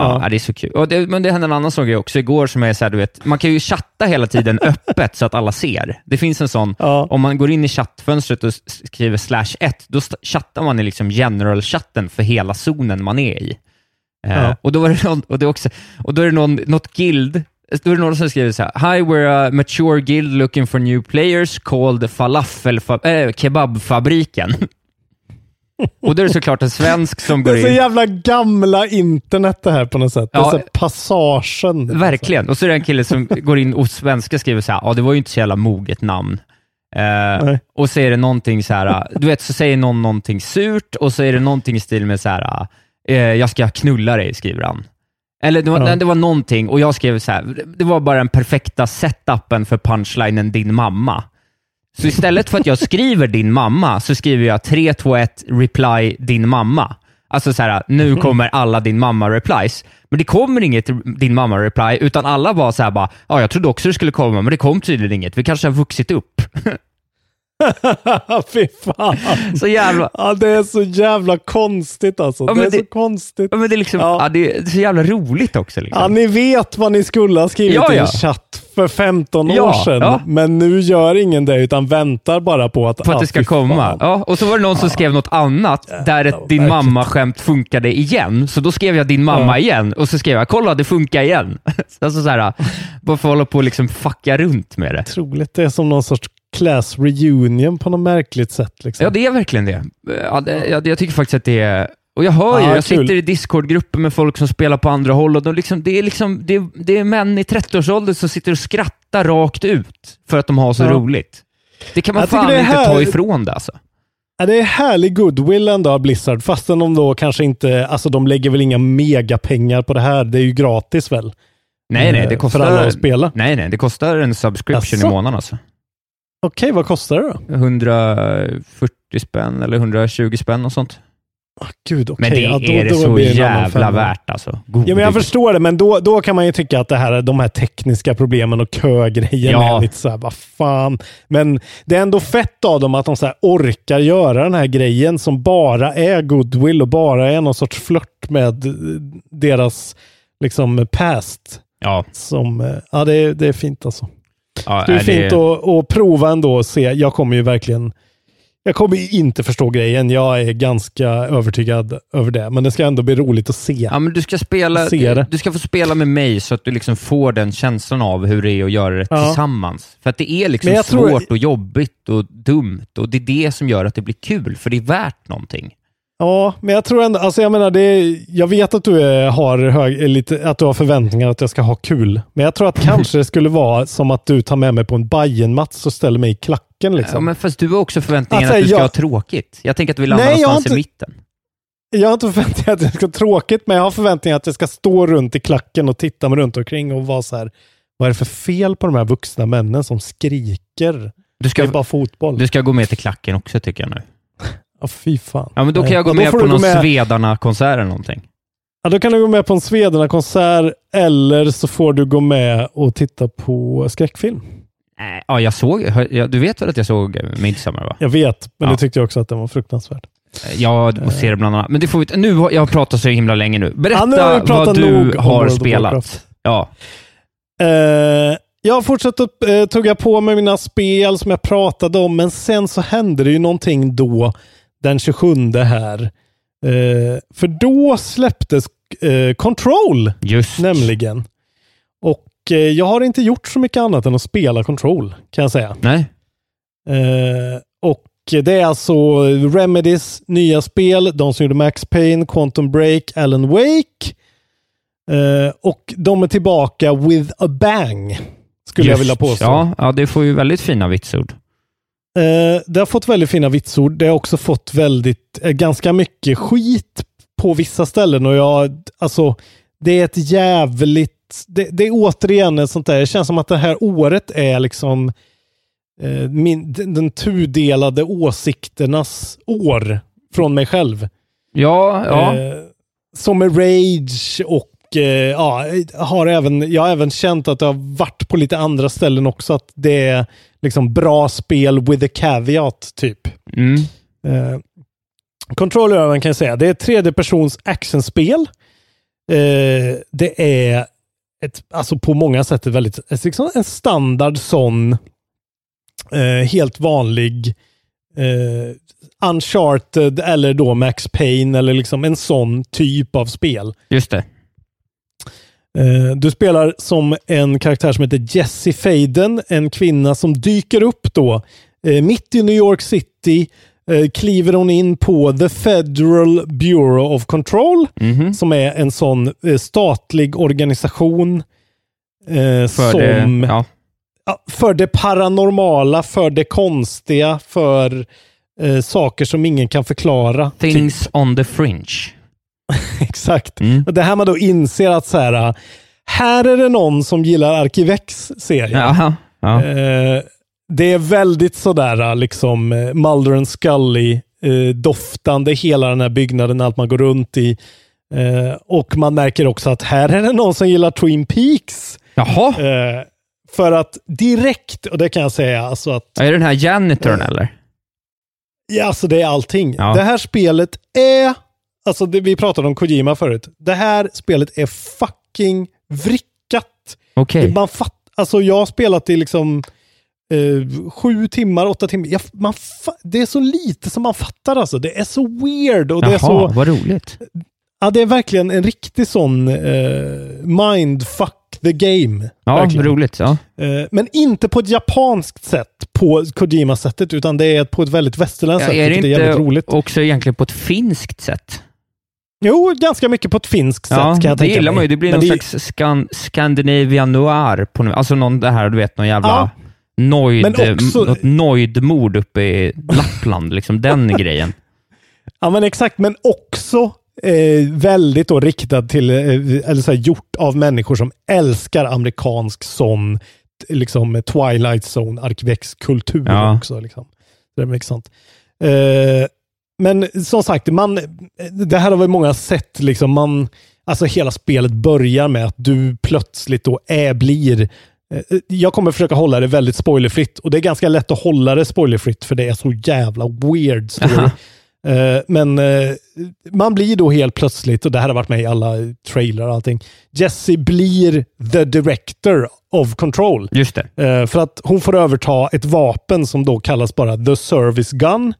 Ja, Ja. det är så kul. Det, men det hände en annan sån grej också igår som är så här, du vet, man kan ju chatta hela tiden öppet så att alla ser. Det finns en sån, Ja. om man går in i chattfönstret och skriver slash 1, då chattar man i liksom general-chatten för hela zonen man är i. Eh, Ja. och, då var det någon, och, det är också, och då är det någon, något guild, då är det någon som skriver så här, Hi, we're a mature guild looking for new players called falafel, äh, kebabfabriken. och då är det såklart en svensk som Det går är så in. jävla gamla internet det här på något sätt. Det är Ja. så här passagen. Verkligen. Och så är det en kille som går in och svenska skriver så här, ja det var ju inte så jävla moget namn. Eh, och så är det någonting så här, du vet, så säger någon någonting surt och så är det någonting i stil med så här, eh, jag ska knulla dig, skriver han. Eller det var, Ja. det var någonting och jag skrev så här, det var bara den perfekta setupen för punchlinen din mamma. Så istället för att jag skriver din mamma, så skriver jag 3, 2, 1, reply din mamma. Alltså så här, nu kommer alla din mamma-replies. Men det kommer inget din mamma-reply, utan alla var så här bara, ja, jag trodde också det skulle komma, men det kom tydligen inget. Vi kanske har vuxit upp. Fy fan. Så jävla... Ja, det är så jävla konstigt alltså. Ja, det är det- så konstigt. Ja, men det, är liksom, ja. det, är, så jävla roligt också. Liksom. Ja, ni vet vad ni skulle ha skrivit i en chatt för 15 Ja, år sedan. Men nu gör ingen det, utan väntar bara på att, På att ah, det ska komma. Ja, och så var det någon som skrev något annat, där ett din mamma-skämt funkade igen. Så då skrev jag din mamma igen, och så skrev jag kolla det funkar igen. alltså så här, bara få hålla på och liksom fucka runt med det. Otroligt. Det är som någon sorts class reunion på något märkligt sätt. Liksom. Ja, det är verkligen det. Ja, det jag, jag tycker faktiskt att det är... Och jag hör ju, Ja, jag kul. sitter i Discord-grupper med folk som spelar på andra håll och de liksom, det, är liksom, det, är, det är män i 30-årsåldern som sitter och skrattar rakt ut för att de har så Ja. roligt. Det kan man Jag fan inte ta här- ifrån det alltså. Ja, det är härlig goodwill ändå av Blizzard, fastän de då kanske inte, alltså de lägger väl inga megapengar på det här. Det är ju gratis väl? Nej, nej, Eh, det kostar... För alla att spela. Nej, nej, det kostar en subscription Jaså? i månaden alltså. Okej, vad kostar det då? 140 spänn eller 120 spänn och sånt. Ah, Gud, okej. Men det ja, då- är det då så jävla värt alltså. Ja, men jag förstår det, men då, då kan man ju tycka att det här, de här tekniska problemen och kögrejen Ja. är lite så här, vad fan. Men det är ändå fett av dem att de så orkar göra den här grejen som bara är goodwill och bara är någon sorts flört med deras liksom past. Ja. Som, eh, ja, det det är fint alltså. Ja, Det är nej, fint att, att prova ändå och se. Jag kommer ju verkligen jag kommer inte förstå grejen. Jag är ganska övertygad över det. Men det ska ändå bli roligt att se. Ja, men du ska, spela, Se det. du ska få spela med mig så att du liksom får den känslan av hur det är att göra det Ja. tillsammans. För att det är liksom jag tror- svårt och jobbigt och dumt och det är det som gör att det blir kul, för det är värt någonting. Ja, men jag tror ändå, alltså jag menar, det jag vet att du är, har hög, lite, att du har förväntningar att jag ska ha kul. Men jag tror att kanske det skulle vara som att du tar med mig på en Bajen-match och ställer mig i klacken. Liksom. Ja, men fast du har också förväntningen Alltså, att du ska jag- ha tråkigt. Jag tänker att vi landar Nej, jag någonstans i inte- mitten. Jag har inte förväntningar att det ska vara tråkigt, men jag har förväntningar att jag ska stå runt i klacken och titta mig runt omkring och vara så här, vad är det för fel på de här vuxna männen som skriker? Du ska, det är bara fotboll. du ska gå med till klacken också tycker jag nu. Ja, fy fan. Ja, men då kan jag gå med på någon med- Svedarna-konsert eller någonting. Ja, då kan du gå med på en Svedena-konsert eller så får du gå med och titta på skräckfilm. Ja, jag såg, du vet väl att jag såg eh, Midsommar va? Jag vet, men Ja. det tyckte jag också att den var fruktansvärd. Ja, och ser det bland annat. Men det får vi nu har jag pratat så himla länge nu. Berätta Ja, nu vad du har spelat. Ja. Eh, jag har fortsatt att eh, tugga på med mina spel som jag pratade om, men sen så hände det ju någonting då den 27 här. Eh, för då släpptes eh, Control, Just. nämligen. Och eh, jag har inte gjort så mycket annat än att spela Control, kan jag säga. Nej. Eh, och det är alltså Remedys nya spel, de som gjorde Max Payne, Quantum Break, Alan Wake. Eh, och de är tillbaka with a bang, skulle jag Just. vilja påstå. Ja, ja, det får ju väldigt fina vitsord. Eh, det har fått väldigt fina vitsord. Det har också fått väldigt, eh, ganska mycket skit på vissa ställen och jag, alltså, det är ett jävligt, det, det är återigen ett sånt där, det känns som att det här året är liksom eh, min, den, tudelade åsikternas år från mig själv. Ja, ja. Eh, som med Rage och eh, ja, har även, jag har även känt att det har varit på lite andra ställen också. Att det är liksom bra spel with a caveat typ. Mm. Eh, Control Urban kan jag säga. Det är ett tredjepersons actionspel. Eh, det är ett, alltså på många sätt ett väldigt, ett, liksom en standard sån eh, helt vanlig eh, Uncharted eller då Max Payne eller liksom en sån typ av spel. Just det. Eh, Du spelar som en karaktär som heter Jessie Faden, en kvinna som dyker upp då eh, mitt i New York City. eh, Kliver hon in på The Federal Bureau of Control, Mhm. som är en sån statlig organisation eh, För som det, ja. För det paranormala, för det konstiga, för eh, saker som ingen kan förklara. Things on the fringe. Exakt. Mm. Och Det här man då inser att så här, här är det någon som gillar Arkivex, ser jag. Jaha. Ja. Eh, det är väldigt sådär liksom eh, Mulder and Scully eh, doftande hela den här byggnaden, allt man går runt i. Eh, och man märker också att här är det någon som gillar Twin Peaks. Jaha. Eh, för att direkt, och det kan jag säga, alltså att Är det den här janitorn eller? Ja, alltså det är allting. Ja. Det här spelet är, alltså det, vi pratade om Kojima förut. Det här spelet är fucking vrickat. Man fatt, alltså jag har spelat i liksom eh, sju timmar, åtta timmar. Jag, man det är så lite som man fattar alltså. Det är så weird och det är Jaha, så... vad roligt. Ja, det är verkligen en riktig sån eh, mindfuck the game. Ja, verkligen. roligt. Ja. Eh, men inte på ett japanskt sätt, på Kojima-sättet, utan det är på ett väldigt västerländskt Ja, sätt, är det vilket är inte roligt. också egentligen på ett finskt sätt? Jo, ganska mycket på ett finskt sätt Ja, kan jag det tänka gillar mig. man ju. Det blir Men någon slags skan Scandinavian noir. På, alltså någon, det här, du vet, någon jävla Ja. Men också- något nojdmord uppe i Lappland. liksom den grejen. Ja, men exakt. Men också eh, väldigt då riktad till, eh, eller så här, gjort av människor som älskar amerikansk sån, liksom Twilight Zone, arkivexkultur Ja. också. Liksom. Det är mycket sånt. Eh, men som sagt, man, det här har väl många sett. Liksom, man, alltså hela spelet börjar med att du plötsligt då är, blir eh, jag kommer försöka hålla det väldigt spoilerfritt och det är ganska lätt att hålla det spoilerfritt för det är så jävla weird story. Aha. Eh, men eh, man blir då helt plötsligt, och det här har varit med i alla trailrar och allting, Jesse blir the director of control. Just det. För att hon får överta ett vapen som då kallas bara the service gun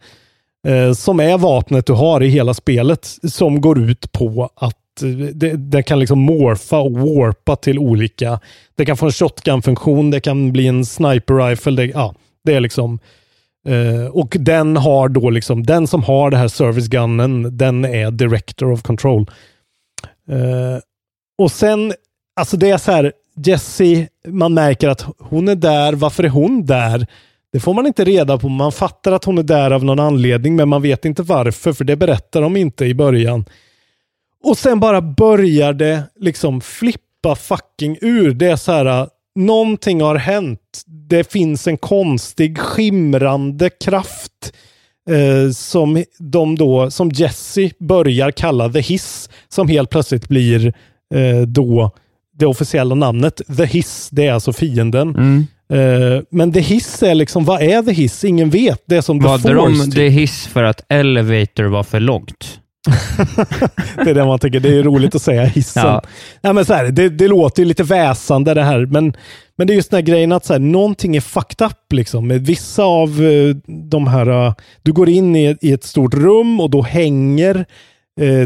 eh, som är vapnet du har i hela spelet som går ut på att eh, det, det kan liksom morfa och warpa till olika. Det kan få en shotgun-funktion, det kan bli en sniper rifle. Det, ja, det är liksom eh, och den har då liksom, den som har det här service gunnen, den är director of control. Eh, och sen, alltså det är så här, Jessie, man märker att hon är där. Varför är hon där? Det får man inte reda på. Man fattar att hon är där av någon anledning, men man vet inte varför, för det berättar de inte i början. Och sen bara börjar det liksom flippa fucking ur. Det är så här, någonting har hänt. Det finns en konstig skimrande kraft eh, som de då, som Jesse börjar kalla The Hiss, som helt plötsligt blir eh, då det officiella namnet. The Hiss, det är alltså fienden. Mm. Eh, men The Hiss är liksom, vad är The Hiss? Ingen vet. Det är som The Valde Force. de typ. det hiss för att elevator var för långt? Det är det man tycker. Det är roligt att säga hissen. Ja. Ja. men så här, det, det låter ju lite väsande det här, men, men det är just den här grejen att så här, någonting är fucked up. Liksom. Vissa av eh, de här, eh, du går in i, i ett stort rum och då hänger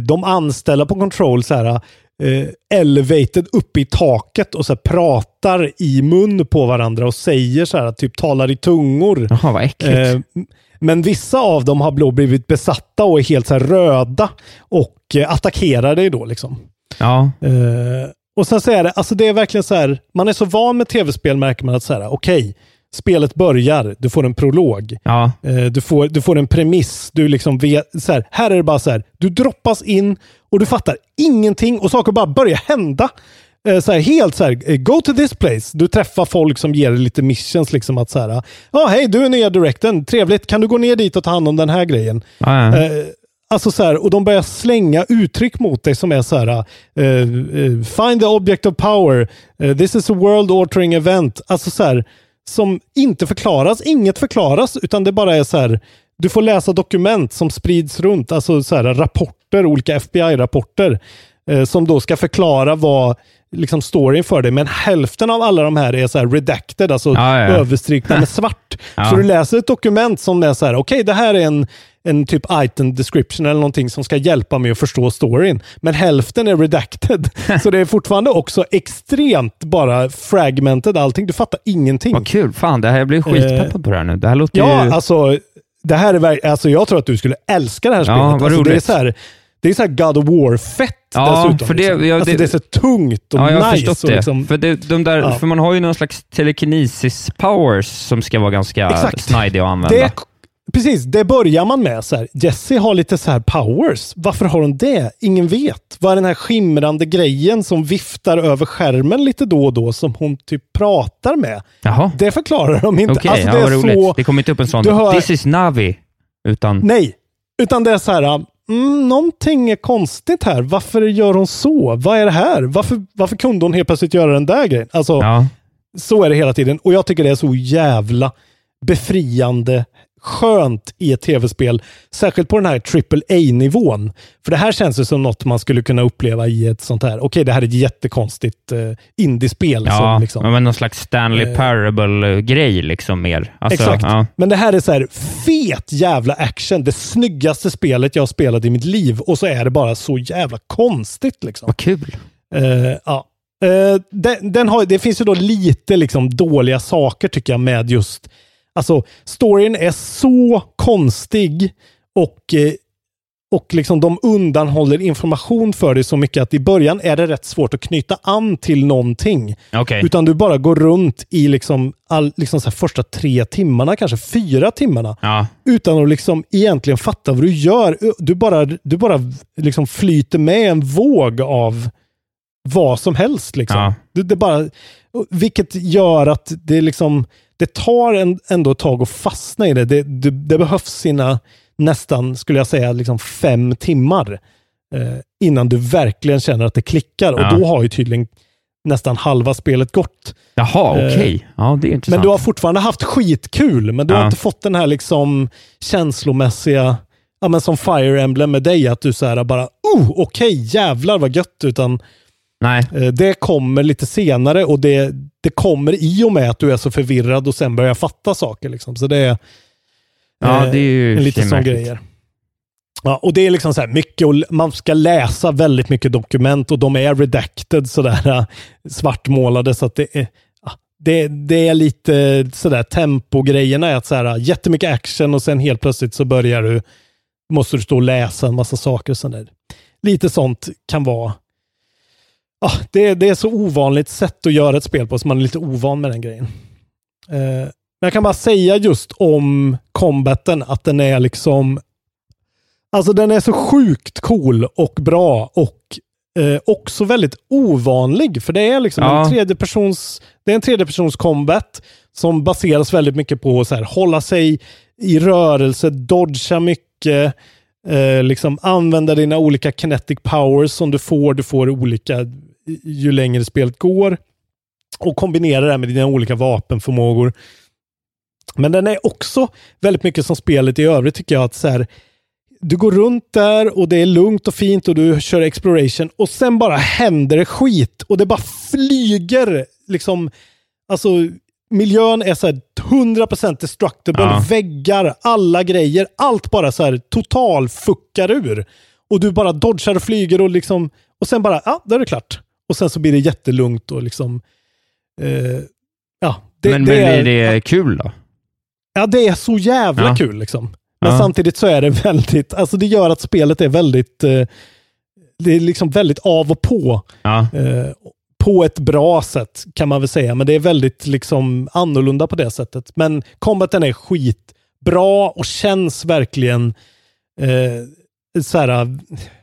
de anställda på Control så här, eh, elevated uppe i taket och så pratar i mun på varandra och säger så här, typ talar i tungor. Jaha, vad äckligt. Eh, men vissa av dem har blivit besatta och är helt så röda och eh, attackerar dig då liksom. ja. Eh, och sen så är det, alltså det är verkligen så här, man är så van med tv-spel märker man att så här, okej, spelet börjar, du får en prolog. Ja. Eh, du, får, du får en premiss, du liksom vet, så här, här är det bara så här, du droppas in och du fattar ingenting och saker bara börjar hända. Eh, så här, helt så här, eh, go to this place. Du träffar folk som ger dig lite missions. Liksom att så här, ja hej du är nya directorn, trevligt, kan du gå ner dit och ta hand om den här grejen? Ja. Eh, alltså så här, och de börjar slänga uttryck mot dig som är så här, eh, eh, find the object of power, eh, this is a world altering event. Alltså så här, som inte förklaras, inget förklaras, utan det bara är så här, du får läsa dokument som sprids runt, alltså så här, rapporter, olika FBI-rapporter, eh, som då ska förklara vad liksom storyn för dig. Men hälften av alla de här är så här redacted, alltså Ja, ja. överstrykna med svart. Ja. Så du läser ett dokument som är så här, okej, det här är en, en typ item description eller någonting som ska hjälpa mig att förstå storyn. Men hälften är redacted. så det är fortfarande också extremt bara fragmented allting. Du fattar ingenting. Vad kul. Fan, det här, jag blir skitpeppad på det här nu. Det här låter Ja, ju... alltså, det här är, alltså jag tror att du skulle älska det här Ja, spelet. vad alltså, det, är roligt. så här, det är så God of War-fett Ja, dessutom. för det- liksom. ja, alltså, det- det är så tungt och Ja, jag nice. förstått det. Liksom, För, det, de där, Ja. för man har ju någon slags telekinesis powers som ska vara ganska Exakt. snidig att använda. det, precis, det börjar man med. Så här, Jessie har lite så här powers. Varför har hon det? Ingen vet. Vad är den här skimrande grejen som viftar över skärmen lite då och då som hon typ pratar med? Jaha. Det förklarar de inte. Okej, Alltså, ja, det är vad roligt. så- Det kommer inte upp en sån hör- “This is Navi”, utan... Nej, utan det är så här, mm, någonting är konstigt här. Varför gör hon så? Vad är det här? Varför, varför kunde hon helt plötsligt göra den där grejen? Alltså, Ja. så är det hela tiden. Och jag tycker det är så jävla befriande skönt i ett tv-spel. Särskilt på den här AAA-nivån. För det här känns ju som något man skulle kunna uppleva i ett sånt här, okej det här är ett jättekonstigt uh, indiespel. Ja, som liksom, men någon slags Stanley Eh. Parable-grej liksom mer. Alltså, Exakt. Ja. Men det här är så här fet jävla action. Det snyggaste spelet jag har spelat i mitt liv. Och så är det bara så jävla konstigt. Liksom. Vad kul. Eh, ja. Eh, den, den har, det finns ju då lite liksom dåliga saker tycker jag med just... Alltså, storyn är så konstig och, eh, och liksom de undanhåller information för dig så mycket att i början är det rätt svårt att knyta an till någonting. Okej. Utan du bara går runt i liksom all, liksom så första tre timmarna, kanske fyra timmarna. Ja. Utan att liksom egentligen fatta vad du gör. Du bara, du bara liksom flyter med en våg av vad som helst. Liksom. Ja. Det, det bara, vilket gör att det, liksom, det tar en, ändå ett tag att fastna i det. Det, det, det behövs sina nästan, skulle jag säga, liksom fem timmar eh, innan du verkligen känner att det klickar. Ja. Och då har ju tydligen nästan halva spelet gått. Jaha, Eh, okej. Ja, det är intressant. Men du har fortfarande haft skitkul, men du har Ja. inte fått den här liksom känslomässiga, ja men som Fire Emblem med dig, att du så här bara, oh, okej, jävlar vad gött, utan Nej. eh, det kommer lite senare och det, det kommer i och med att du är så förvirrad och sen börjar fatta saker. Liksom. Så det är, Ja, eh, det är ju en lite sån grejer. Ja, och det är liksom så här mycket, och man ska läsa väldigt mycket dokument och de är redacted sådär äh, svartmålade så att det är, det, det är lite sådär tempogrejerna är att så här, jättemycket action och sen helt plötsligt så börjar du, måste du stå och läsa en massa saker och sådär. Lite sånt kan vara, ja, det, det är så ovanligt sätt att göra ett spel på så man är lite ovan med den grejen. Eh, men jag kan bara säga just om combaten att den är liksom Alltså den är så sjukt cool och bra och eh, också väldigt ovanlig. För det är liksom Ja. en tredjepersons, det är en tredjepersons combat som baseras väldigt mycket på att hålla sig i rörelse, dodga mycket, eh, liksom använda dina olika kinetic powers som du får. Du får olika ju längre spelet går. Och kombinera det med dina olika vapenförmågor. Men den är också väldigt mycket som spelet i övrigt tycker jag. att så här, du går runt där och det är lugnt och fint och du kör exploration och sen bara händer det skit och det bara flyger liksom. Alltså miljön är så här 100% destructible, Ja. väggar, alla grejer, allt bara så här total fuckar ur. Och du bara dodgar och flyger och liksom och sen bara, ja, då är det klart. Och sen så blir det jättelugnt och liksom eh, ja, det, men det men är, blir det kul då? Ja, det är så jävla Ja. kul liksom. Men Ja. samtidigt så är det väldigt, alltså det gör att spelet är väldigt, eh, det är liksom väldigt av och på. Ja. Eh, på ett bra sätt kan man väl säga, men det är väldigt liksom annorlunda på det sättet. Men combaten är skitbra och känns verkligen eh, så här,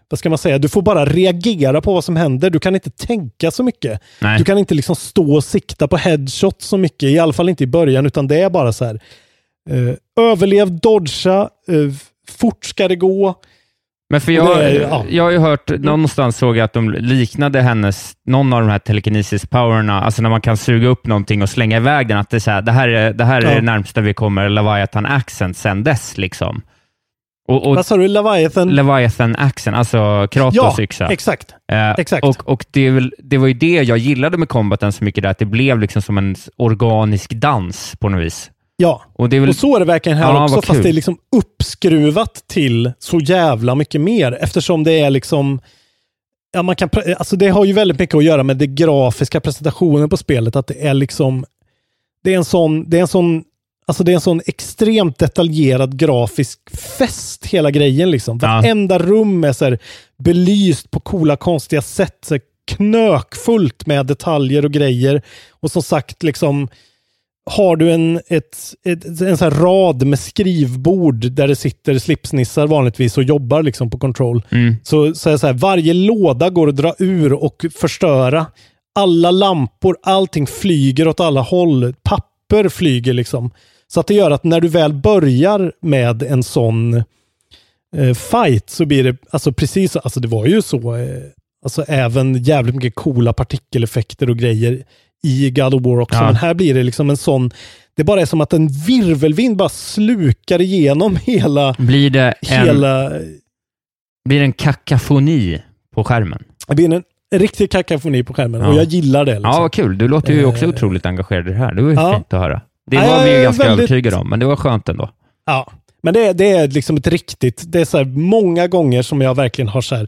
vad ska man säga, du får bara reagera på vad som händer. Du kan inte tänka så mycket. Nej. Du kan inte liksom stå och sikta på headshot så mycket, i alla fall inte i början, utan det är bara så här, eh, överlev, dodga, eh, fort ska det gå. Men för jag, är- ja. jag har ju hört, någonstans såg jag att de liknade hennes, någon av de här telekinesis-powerna, alltså när man kan suga upp någonting och slänga iväg den, att det är så här, det här är det, här är Ja. det närmsta vi kommer Leviathan accent sen dess. Liksom. Och, och Vad sa du, Leviathan? Leviathan accent, alltså Kratos ja, yxa. exakt. Eh, exakt. Och, och det, väl, det var ju det jag gillade med combaten så mycket, där, att det blev liksom som en organisk dans på något vis. Ja, Och, väl, och så är det verkligen här Ja, också, fast kul. det är liksom uppskruvat till så jävla mycket mer eftersom det är liksom Ja, man kan, alltså det har ju väldigt mycket att göra med det grafiska presentationen på spelet. Att det är liksom Det är en sån, det är en sån Alltså det är en sån extremt detaljerad grafisk fest hela grejen. Liksom. Ja. Varenda rum är så här belyst på coola konstiga sätt. Så här knökfullt med detaljer och grejer. Och som sagt, liksom har du en, ett, ett, en här rad med skrivbord där det sitter slipsnissar vanligtvis och jobbar liksom på kontroll. Mm. Så, så, är så här, varje låda går att dra ur och förstöra. Alla lampor, allting flyger åt alla håll. Papper flyger liksom. Så att det gör att när du väl börjar med en sån eh, fight så blir det, alltså precis, alltså det var ju så, eh, alltså även jävligt mycket coola partikeleffekter och grejer i God of War också. Ja. Men här blir det liksom en sån, det bara är som att en virvelvind bara slukar igenom hela, Blir det en, hela, blir det en kakafoni på skärmen? det blir en riktig kakafoni på skärmen Ja. och jag gillar det. Liksom. Ja, vad kul. Du låter ju också Eh, otroligt engagerad i det här. Det var ju ja. fint att höra. Det var vi ju ganska väldigt- övertygade om, men det var skönt ändå. Ja, men det, är- det är liksom ett riktigt, det är så många gånger som jag verkligen har så här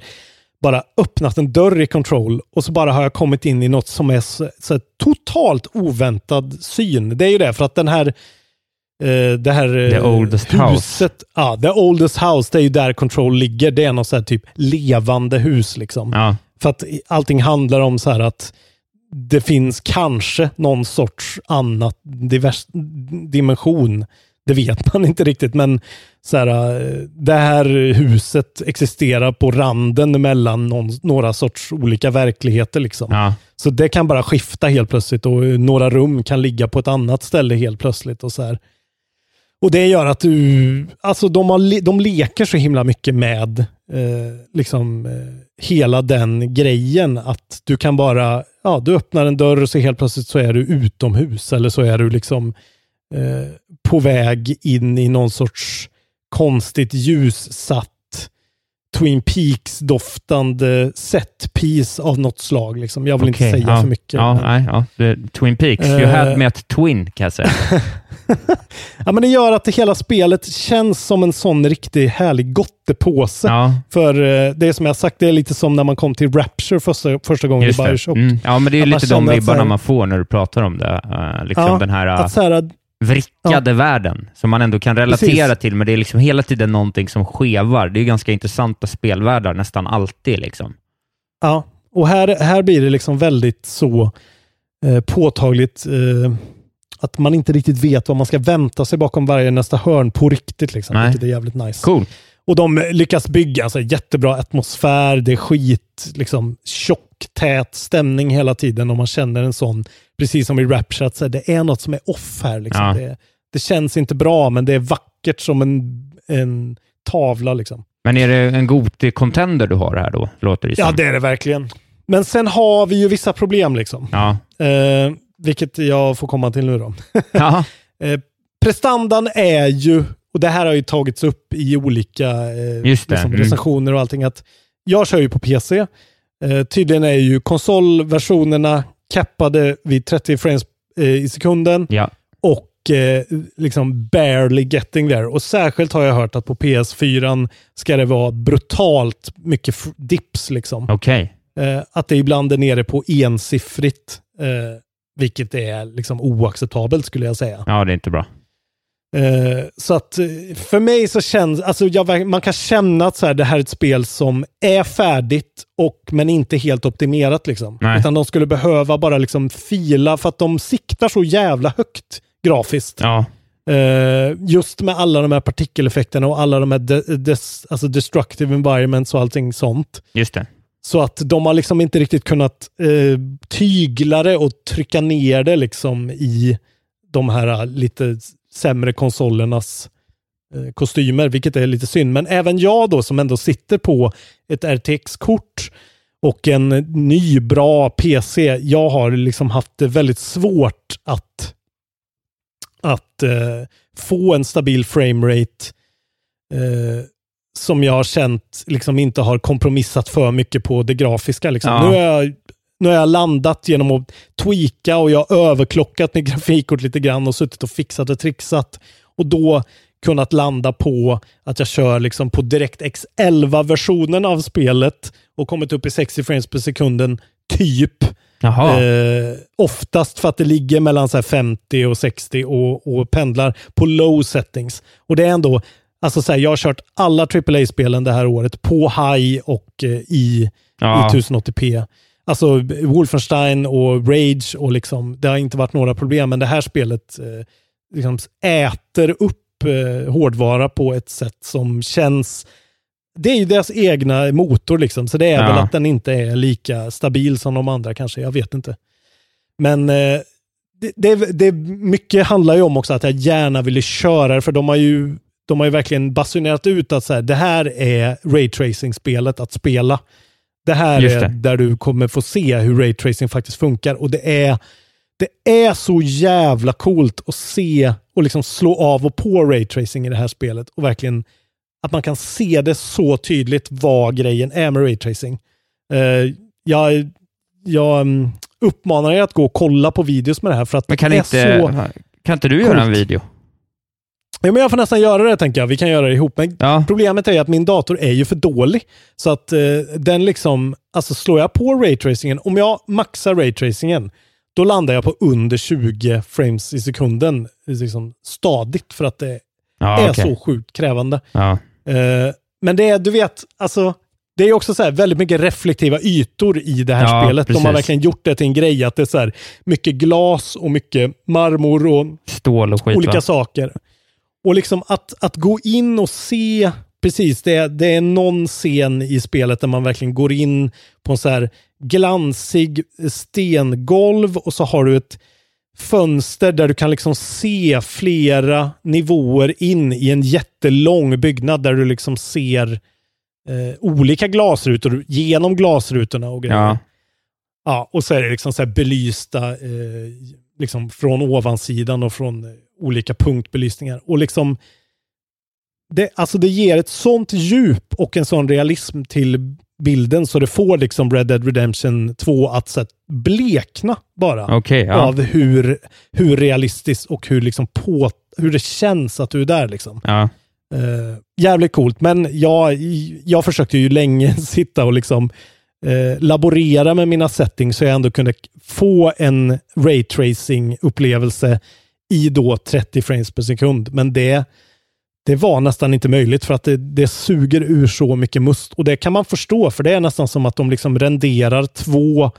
bara öppnat en dörr i Control och så bara har jag kommit in i något som är så, så totalt oväntad syn. Det är ju det, för att den här eh, det här eh, The oldest huset, house. Ja, the oldest house, det är ju där Control ligger. Det är något så här typ levande hus liksom. Ja, För att allting handlar om så här att det finns kanske någon sorts annat divers, dimension. Det vet man inte riktigt, men så här, eh, det här huset existerar på randen mellan någon, några sorts olika verkligheter. Liksom. ja. Så det kan bara skifta helt plötsligt och några rum kan ligga på ett annat ställe helt plötsligt. Och så här. Och det gör att du, alltså de, har, de leker så himla mycket med eh, liksom eh, hela den grejen att du kan bara, ja du öppnar en dörr och så helt plötsligt så är du utomhus eller så är du liksom eh, på väg in i någon sorts konstigt ljussatt Twin Peaks-doftande setpiece av något slag. Liksom. Jag vill Okej, inte säga ja. för mycket. Ja, men- nej, ja. Twin Peaks. You Eh. had me at Twin, kan jag säga. Ja, men det gör att det hela spelet känns som en sån riktig härlig gottepåse. Ja, För eh, det är som jag sagt, det är lite som när man kom till Rapture första, första gången just i. Bioshock. Mm. Ja, men det är ju lite de vibbarna så här- man får när du pratar om det. Eh, liksom Ja, den här uh, Att så här, vrickade världen som man ändå kan relatera Precis. till, men det är liksom hela tiden någonting som skevar. Det är ganska intressanta spelvärldar nästan alltid. Liksom. ja, och här, här blir det liksom väldigt så eh, påtagligt eh, att man inte riktigt vet vad man ska vänta sig bakom varje nästa hörn på riktigt. Liksom, Nej. vilket är jävligt nice. Cool. Och de lyckas bygga alltså, jättebra atmosfär, det är skit, liksom tjock, tät stämning hela tiden och man känner en sån, precis som i Rapture, att här, det är något som är off här. Liksom. Ja. Det, det känns inte bra, men det är vackert som en, en tavla. Liksom. Men är det en god contender du har här då, låter det Ja, det är det verkligen. Men sen har vi ju vissa problem, liksom. Ja. Eh, vilket jag får komma till nu då. Eh, prestandan är ju, och det här har ju tagits upp i olika eh, liksom, mm. recensioner och allting, att jag kör ju på PC. Eh, tydligen är ju konsolversionerna cappade vid 30 frames eh, i sekunden ja. och eh, liksom barely getting there. Och särskilt har jag hört att på PS4 ska det vara brutalt mycket dips. Liksom. Okej. Eh, att det ibland är nere på ensiffrigt, vilket är liksom oacceptabelt skulle jag säga. Ja, det är inte bra. Eh, så att eh, för mig så känns, alltså jag, man kan känna att så här, det här är ett spel som är färdigt och men inte helt optimerat liksom. Nej. Utan de skulle behöva bara liksom fila för att de siktar så jävla högt grafiskt. Ja. Eh, just med alla de här partikeleffekterna och alla de här de, des, alltså destructive environments och allting sånt. Just det. Så att de har liksom inte riktigt kunnat eh, tygla det och trycka ner det liksom i de här eh, lite sämre konsolernas eh, kostymer, vilket är lite synd. Men även jag då som ändå sitter på ett RTX-kort och en ny bra PC, jag har liksom haft det väldigt svårt att, att eh, få en stabil framerate eh, som jag har känt liksom inte har kompromissat för mycket på det grafiska. Liksom. Ja. Nu, har jag, nu har jag landat genom att tweaka och jag har överklockat med grafikkort lite grann och suttit och fixat och trixat. Och då kunnat landa på att jag kör liksom på DirectX 11-versionen av spelet och kommit upp i 60 frames per sekunden, typ. Eh, oftast för att det ligger mellan så här 50 och 60 och, och pendlar på low settings. Och det är ändå, alltså så här, jag har kört alla AAA-spelen det här året på high och eh, i, Ja. i 1080p. Alltså Wolfenstein och Rage och liksom, det har inte varit några problem, men det här spelet eh, liksom äter upp eh, hårdvara på ett sätt som känns det är ju deras egna motor liksom, så det är Ja. väl att den inte är lika stabil som de andra kanske, jag vet inte. Men eh, det, det, det mycket handlar ju om också att jag gärna ville köra det, för de har ju, de har ju verkligen basunerat ut att så här, det här är raytracing-spelet att spela. Det här Just är det. där du kommer få se hur raytracing faktiskt funkar och det är det är så jävla coolt att se och liksom slå av och på raytracing i det här spelet och verkligen att man kan se det så tydligt vad grejen är med raytracing. Uh, jag jag mm, uppmanar er att gå och kolla på videos med det här för att Men kan det är inte, så... kan inte du göra en coolt. video? Ja, men jag får nästan göra det tänker jag. Vi kan göra det ihop. Men problemet är att min dator är ju för dålig. Så att eh, den liksom, alltså slår jag på raytracingen, om jag maxar raytracingen, då landar jag på under 20 frames i sekunden liksom stadigt för att det Ja, är okej. så sjukt krävande. Ja. Eh, men det är, du vet, alltså det är också så här väldigt mycket reflektiva ytor i det här Ja, spelet. De har precis. verkligen gjort det till en grej att det är så här mycket glas och mycket marmor och Stål och skit olika va? saker. Och liksom att, att gå in och se, precis, det, är- det är någon scen i spelet där man verkligen går in på en så här glansig stengolv och så har du ett fönster där du kan liksom se flera nivåer in i en jättelång byggnad där du liksom ser eh, olika glasrutor genom glasrutorna och grejer. Ja. Ja, och så är det liksom så här belysta eh, liksom från ovansidan och från eh, olika punktbelysningar. Och liksom det, alltså det ger ett sånt djup och en sån realism till bilden så det får liksom Red Dead Redemption 2 att så blekna bara. Okej, ja. Av hur, hur realistiskt och hur, liksom på, hur det känns att du är där. Liksom. Ja. Eh, jävligt coolt, men jag, jag försökte ju länge sitta och liksom eh, laborera med mina settings så jag ändå kunde få en raytracing-upplevelse i då 30 frames per sekund. Men det, det var nästan inte möjligt för att det, det suger ur så mycket must. Och det kan man förstå, för det är nästan som att de liksom renderar två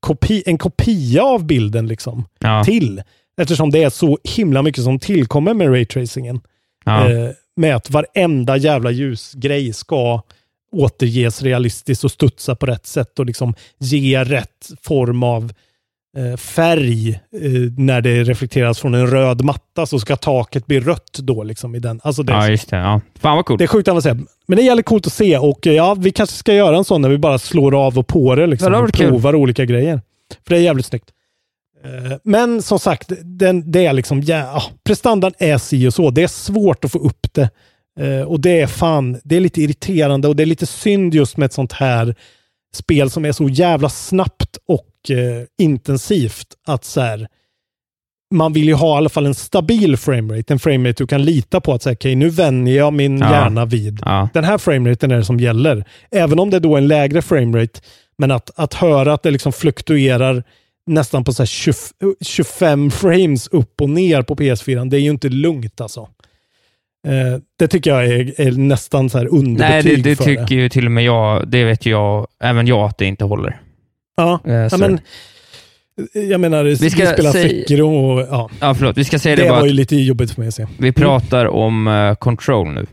kopi, en kopia av bilden liksom Ja. till. Eftersom det är så himla mycket som tillkommer med raytracingen. Ja. Eh, med att varenda jävla ljusgrej ska återges realistiskt och studsa på rätt sätt och liksom ge rätt form av färg eh, när det reflekteras från en röd matta så ska taket bli rött då liksom i den. Alltså det, ja, just det. Ja. Fan vad coolt. det är sjukt avancerat. Men det är jävligt coolt att se och eh, ja, vi kanske ska göra en sån när vi bara slår av och på det liksom, och varit kul. provar olika grejer. För det är jävligt snyggt. Eh, Men som sagt, den, det är liksom, ja, ja, prestandan är si och så. Det är svårt att få upp det. Eh, Och det är fan, det är lite irriterande och det är lite synd just med ett sånt här spel som är så jävla snabbt och eh, intensivt att så här, man vill ju ha i alla fall en stabil framerate, en framerate du kan lita på att säga, okej nu vänjer jag min Ja. hjärna vid Ja. den här frameraten är det som gäller. Även om det då är en lägre framerate, men att, att höra att det liksom fluktuerar nästan på så här 20, 25 frames upp och ner på PS4, det är ju inte lugnt alltså. Eh, det tycker jag är, är nästan så här Nej, underbetyg det, det för tycker ju till och med jag. Det vet jag, även jag, att det inte håller. Ja, Eh, ja men jag menar, vi, Vi ska spelar säga- Sekiro och ja, Ja, förlåt. Vi ska säga det, det bara var ju lite jobbigt för mig att se. vi pratar om eh, Control nu.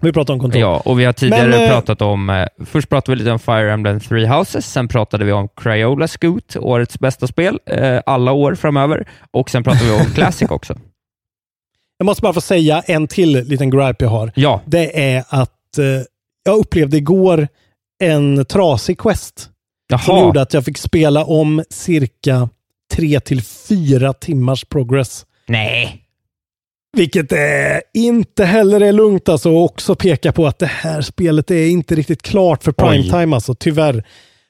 Vi pratar om kontroll. Ja, och vi har tidigare Men, eh, pratat om... eh, först pratade vi lite om Fire Emblem Three Houses, sen pratade vi om Crayola Scoot, årets bästa spel, eh, alla år framöver, och sen pratade vi om Classic också. Jag måste bara få säga en till liten gripe jag har. Ja, Det är att eh, jag upplevde igår en trasig quest. Som jaha. gjorde att jag fick spela om cirka tre till fyra timmars progress. Nej. Vilket är inte heller är lugnt alltså. Och också peka på att det här spelet är inte riktigt klart för Oj. primetime alltså, tyvärr.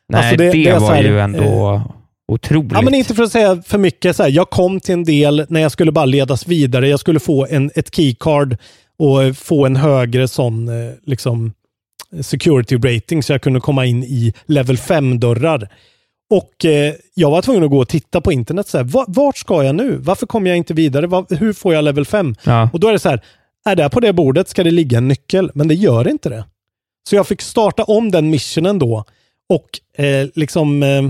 Nej, Alltså, det, det- det var här, ju ändå otroligt. Ja, men inte för att säga för mycket. Så här, jag kom till en del när jag skulle bara ledas vidare. Jag skulle få en, ett keycard och eh, få en högre sån eh, liksom security rating så jag kunde komma in i level 5-dörrar. Och eh, jag var tvungen att gå och titta på internet. Så här, "Va- vart ska jag nu? Varför kommer jag inte vidare? Va, hur får jag level 5? Ja. Och då är det så här, är där på det bordet ska det ligga en nyckel, men det gör inte det. Så jag fick starta om den missionen då Och eh, liksom eh,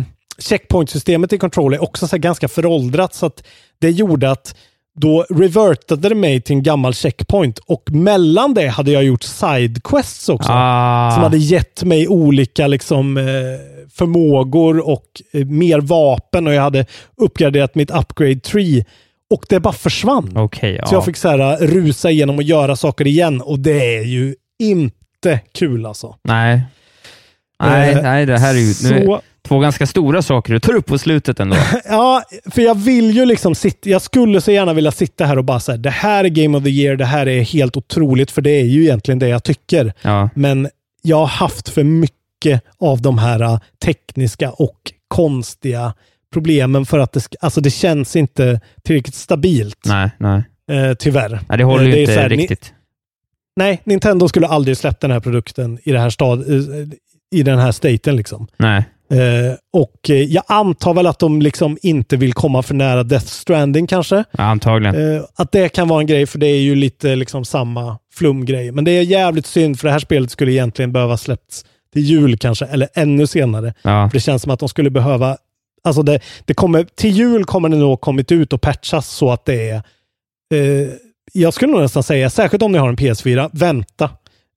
checkpoint-systemet i Control är också så ganska föråldrat. Så att det gjorde att då revertade det mig till en gammal checkpoint och mellan det hade jag gjort sidequests också. Ah. Som hade gett mig olika liksom, eh, förmågor och eh, mer vapen och jag hade uppgraderat mitt upgrade tree. Och det bara försvann. Okej, ja. Så jag fick så här, rusa igenom och göra saker igen och det är ju inte kul alltså. Nej. Nej, Eh, nej, det här är ju nu, så- två ganska stora saker du tar upp på slutet ändå. Ja, för jag vill ju liksom sitta, jag skulle så gärna vilja sitta här och bara säga det här är Game of the Year, det här är helt otroligt, för det är ju egentligen det jag tycker. Ja. Men jag har haft för mycket av de här äh, tekniska och konstiga problemen för att det, alltså det känns inte tillräckligt stabilt. Nej, nej. Eh, tyvärr. nej det håller Eh, ju är inte så här, ni- riktigt. nej, Nintendo skulle aldrig släppt den här produkten i, det här stad, eh, i den här staten. Liksom. Nej. Eh, och eh, jag antar väl att de liksom inte vill komma för nära Death Stranding kanske. Ja, antagligen. Eh, att det kan vara en grej, för det är ju lite liksom samma flumgrej. Men det är jävligt synd, för det här spelet skulle egentligen behöva släppts till jul kanske, eller ännu senare. Ja. För det känns som att de skulle behöva... Alltså det, det kommer, till jul kommer det nog kommit ut och patchas så att det är... Eh, jag skulle nog nästan säga, särskilt om ni har en PS4, vänta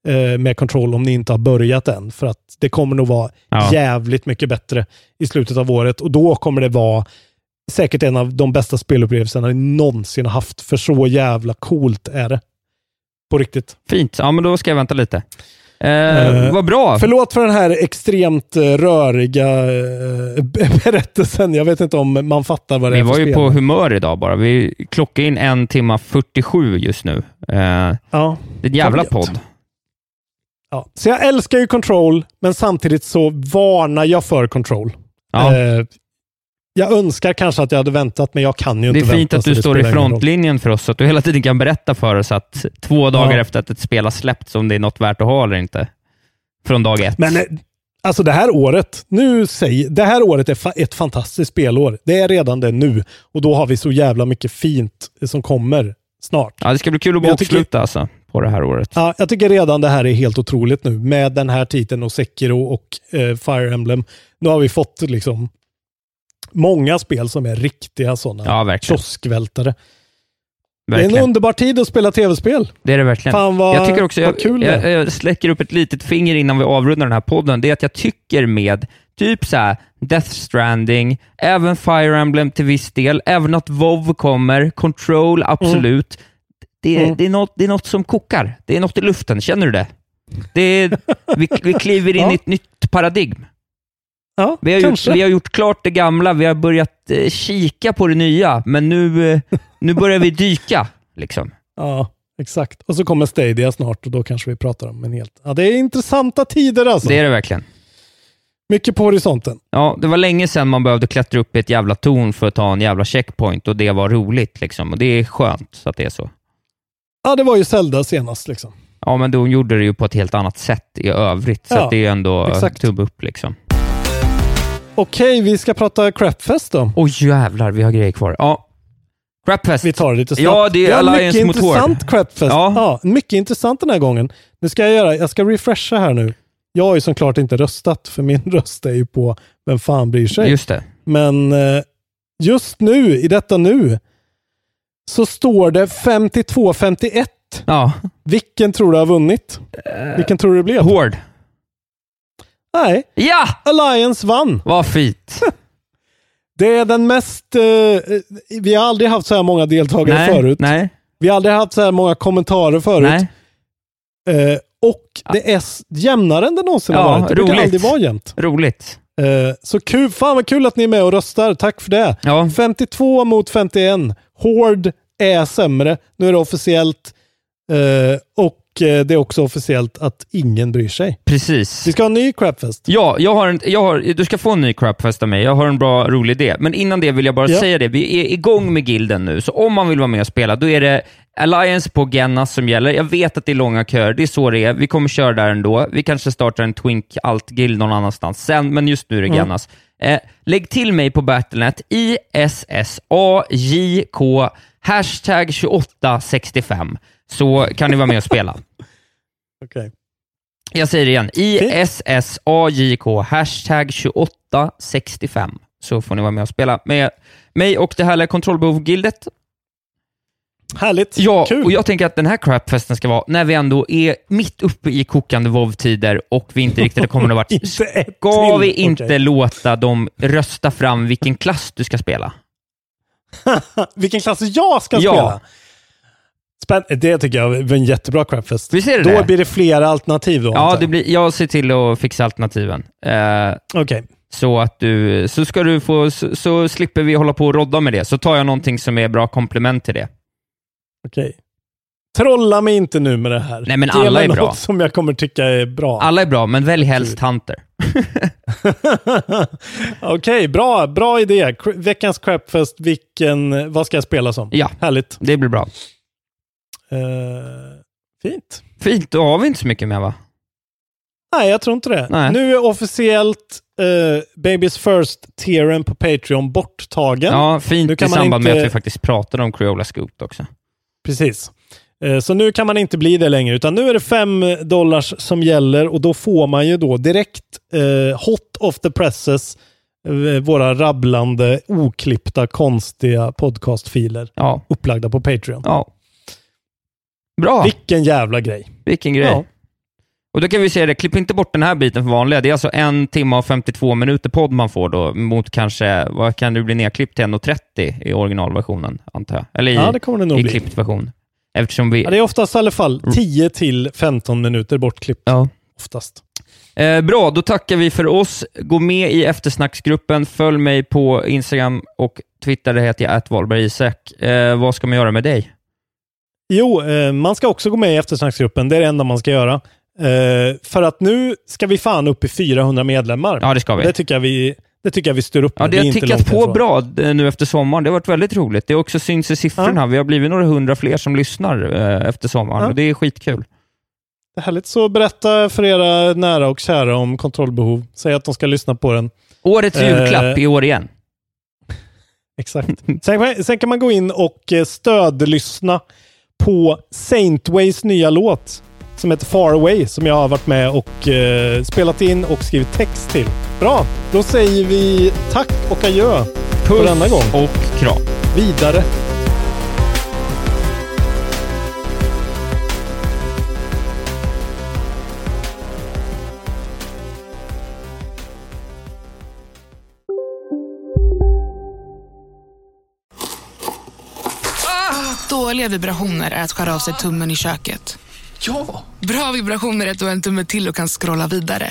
eh, med Control om ni inte har börjat än. För att det kommer nog vara Ja. jävligt mycket bättre i slutet av året. Och då kommer det vara säkert en av de bästa spelupplevelserna ni någonsin har haft. För så jävla coolt är det. På riktigt. Fint. Ja, men då ska jag vänta lite. Eh, Eh, vad bra. Förlåt för den här extremt eh, röriga eh, berättelsen. Jag vet inte om man fattar vad det Vi är för var ju spel. på humör idag bara. Vi klockar in en timma 47 just nu. Eh, Ja. det är en jävla podd. Ja. Så jag älskar ju Control, men samtidigt så varnar jag för Control. Ja. Eh, jag önskar kanske att jag hade väntat, men jag kan ju Det inte är fint vänta. att du det står i frontlinjen för oss, så att du hela tiden kan berätta för oss att två dagar Ja. efter att ett spel har släppts, om det är något värt att ha eller inte. Från dag ett. Men eh, alltså det här året, nu säger, det här året är fa- ett fantastiskt spelår. Det är redan det nu. Och då har vi så jävla mycket fint som kommer snart. Ja, det ska bli kul att jag tycker- boksluta alltså, på det här året. Ja, jag tycker redan det här är helt otroligt nu med den här titeln och Sekiro och eh, Fire Emblem. Nu har vi fått liksom många spel som är riktiga sådana Ja, verkligen. kioskvältare. Det är Verkligen. en underbar tid att spela tv-spel. Det är det verkligen. Fan vad, jag tycker också, jag, kul jag, är. jag släcker upp ett litet finger innan vi avrundar den här podden. Det är att jag tycker med typ så här Death Stranding, även Fire Emblem till viss del, även att WoW kommer, Control, absolut. Det, är, Mm. det, är något, det är något som kokar. Det är något i luften, känner du det? det är, vi, vi kliver in Ja. i ett nytt paradigm. Ja, Vi har, gjort, kanske. vi har gjort klart det gamla, vi har börjat eh, kika på det nya, men nu, eh, nu börjar vi dyka. Liksom. Ja, exakt. Och så kommer Stadia snart och då kanske vi pratar om en helt... Ja, det är intressanta tider alltså. Det är det verkligen. Mycket på horisonten. Ja, det var länge sedan man behövde klättra upp i ett jävla torn för att ta en jävla checkpoint och det var roligt. Liksom. Och det är skönt att det är så. Ja, det var ju Zelda senast liksom. Ja, men de gjorde det ju på ett helt annat sätt i övrigt, så Ja, det är ju ändå exakt. tubb upp. Liksom. Okej, vi ska prata Crapfest då. Oj jävlar, vi har grejer kvar. Ja, Crapfest. Vi tar det lite snabbt. Ja, det är har Alliance mycket mot intressant. Crapfest. Ja. Ja. mycket intressant den här gången. Nu ska jag göra, jag ska refresha här nu. Jag har ju såklart inte röstat, för min röst är ju på vem fan bryr sig. Just det. Men eh, just nu, i detta nu, så står det 52-51. Ja, Vilken tror du har vunnit? Vilken tror du det blev? Hård. Nej, Ja! Alliance vann. Vad fint. Det är den mest... Eh, vi har aldrig haft så här många deltagare nej, förut. nej, Vi har aldrig haft så här många kommentarer förut. nej. Eh, och det är jämnare än det någonsin Ja, har varit. Det brukar roligt. aldrig vara jämnt. Roligt. Eh, så kul. Fan vad kul att ni är med och röstar. Tack för det. Ja, 52 mot 51. Hård är sämre. Nu är det officiellt. Eh, och eh, det är också officiellt att ingen bryr sig. precis. Vi ska ha en ny Crapfest. Ja, jag har en, jag har, du ska få en ny crapfest av mig. Jag har en bra, rolig idé. Men innan det vill jag bara Ja. säga det. Vi är igång med gilden nu, så om man vill vara med och spela, då är det Alliance på Gennas som gäller. Jag vet att det är långa köer, det är så det är. Vi kommer köra där ändå. Vi kanske startar en Twink Alt-guild någon annannanstans sen, men just nu är det Mm. Gennas. Eh, lägg till mig på Battlenet, ISSAJK, hashtag 2865, så kan ni vara med och spela. Okej. Jag säger det igen. ISSAJK, hashtag 2865. Så får ni vara med och spela med mig och det härliga kontrollbehov-gildet. Härligt. Ja, Kul. och jag tänker att den här crapfesten ska vara när vi ändå är mitt uppe i kokande WoW-tider och vi inte riktigt kommer. Inte ett Ska vi inte Okej. låta dem rösta fram vilken klass du ska spela? Vilken klass jag ska Ja. spela? Spänn- det tycker jag var en jättebra crapfest. Visst är det Då det? blir det flera alternativ då? Ja, det blir, jag ser till att fixa alternativen. Eh, Okej. så att du, så ska du få, så, så slipper vi hålla på och rodda med det. Så tar jag någonting som är bra komplement till det. Okej. Trolla mig inte nu med det här. Nej, men alla är något bra. som jag kommer tycka är bra. Alla är bra, men välj helst Hunter. Okej, bra, bra idé. Veckans crapfest, vilken, vad ska jag spela som? Ja. Härligt. Det blir bra. Eh, fint. Fint, då har vi inte så mycket mer va? Nej, jag tror inte det. Nej. Nu är officiellt uh, Babies First-tieren på Patreon borttagen. Ja, fint Nu i samband med inte- att vi faktiskt pratade om Crayola Scoop också. Precis. Eh, Så nu kan man inte bli det längre, utan nu är det 5 dollars som gäller och då får man ju då direkt eh, hot off the presses eh, våra rabblande, oklippta, konstiga podcastfiler Ja, upplagda på Patreon. ja. Bra, Vilken jävla grej. vilken grej. Ja. Och då kan vi säga det, klipp inte bort den här biten för vanliga. Det är alltså en timme och 52 minuter podd man får då, mot kanske, vad kan det bli nedklippt till 1.30 i originalversionen, antar jag? Eller i, Ja, det kommer det nog i bli. klippt version. Eftersom vi... Ja, det är oftast i alla fall 10 till 15 minuter bortklippt. Ja. Oftast. Eh, bra, då tackar vi för oss. Gå med i eftersnacksgruppen. Följ mig på Instagram och Twitter. Där heter jag @valbergisak. Eh, vad ska man göra med dig? Jo, eh, man ska också gå med i eftersnacksgruppen. Det är det enda man ska göra. Eh, för att nu ska vi fan upp i 400 medlemmar. Ja, det ska vi. Det tycker jag vi, det tycker jag vi styr upp Ja, det har tickat på ifrån. bra eh, nu efter sommaren. Det har varit väldigt roligt. Det har också syns i siffrorna. Vi har blivit några hundra fler som lyssnar eh, efter sommaren Ja. och det är skitkul. Det är härligt. Så berätta för era nära och kära om kontrollbehov. Säg att de ska lyssna på den. Årets Eh, julklapp i år igen. Exakt. Sen, kan man- sen kan man gå in och eh, stödlyssna på Saintways nya låt som heter Far Away som jag har varit med och eh, spelat in och skrivit text till. Bra, då säger vi tack och adjö för denna gång. och kram. Vidare. Dåliga vibrationer är att skära av sig tummen i köket. Ja! Bra vibrationer är att du har en tumme till och kan scrolla vidare.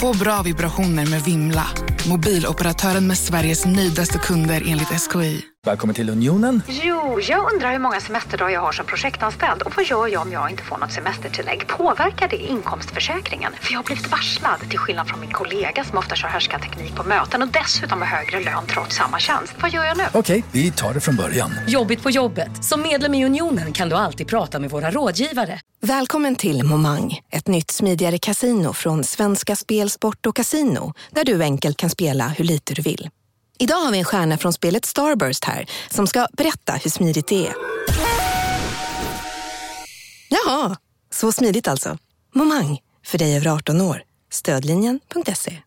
Få bra vibrationer med Vimla. Mobiloperatören med Sveriges nöjdaste kunder enligt SKI. Välkommen till Unionen. Jo, jag undrar hur många semesterdagar jag har som projektanställd och vad gör jag om jag inte får något semestertillägg? Påverkar det inkomstförsäkringen? För jag har blivit varslad, till skillnad från min kollega som ofta kör härskarteknik på möten och dessutom har högre lön trots samma tjänst. Vad gör jag nu? Okej, vi tar det från början. Jobbigt på jobbet. Som medlem i Unionen kan du alltid prata med våra rådgivare. Välkommen till Momang, ett nytt smidigare casino från Svenska Spel, Sport och Casino där du enkelt kan spela hur lite du vill. Idag har vi en stjärna från spelet Starburst här som ska berätta hur smidigt det är. Jaha, så smidigt alltså. Momang, för dig över 18 år. Stödlinjen.se.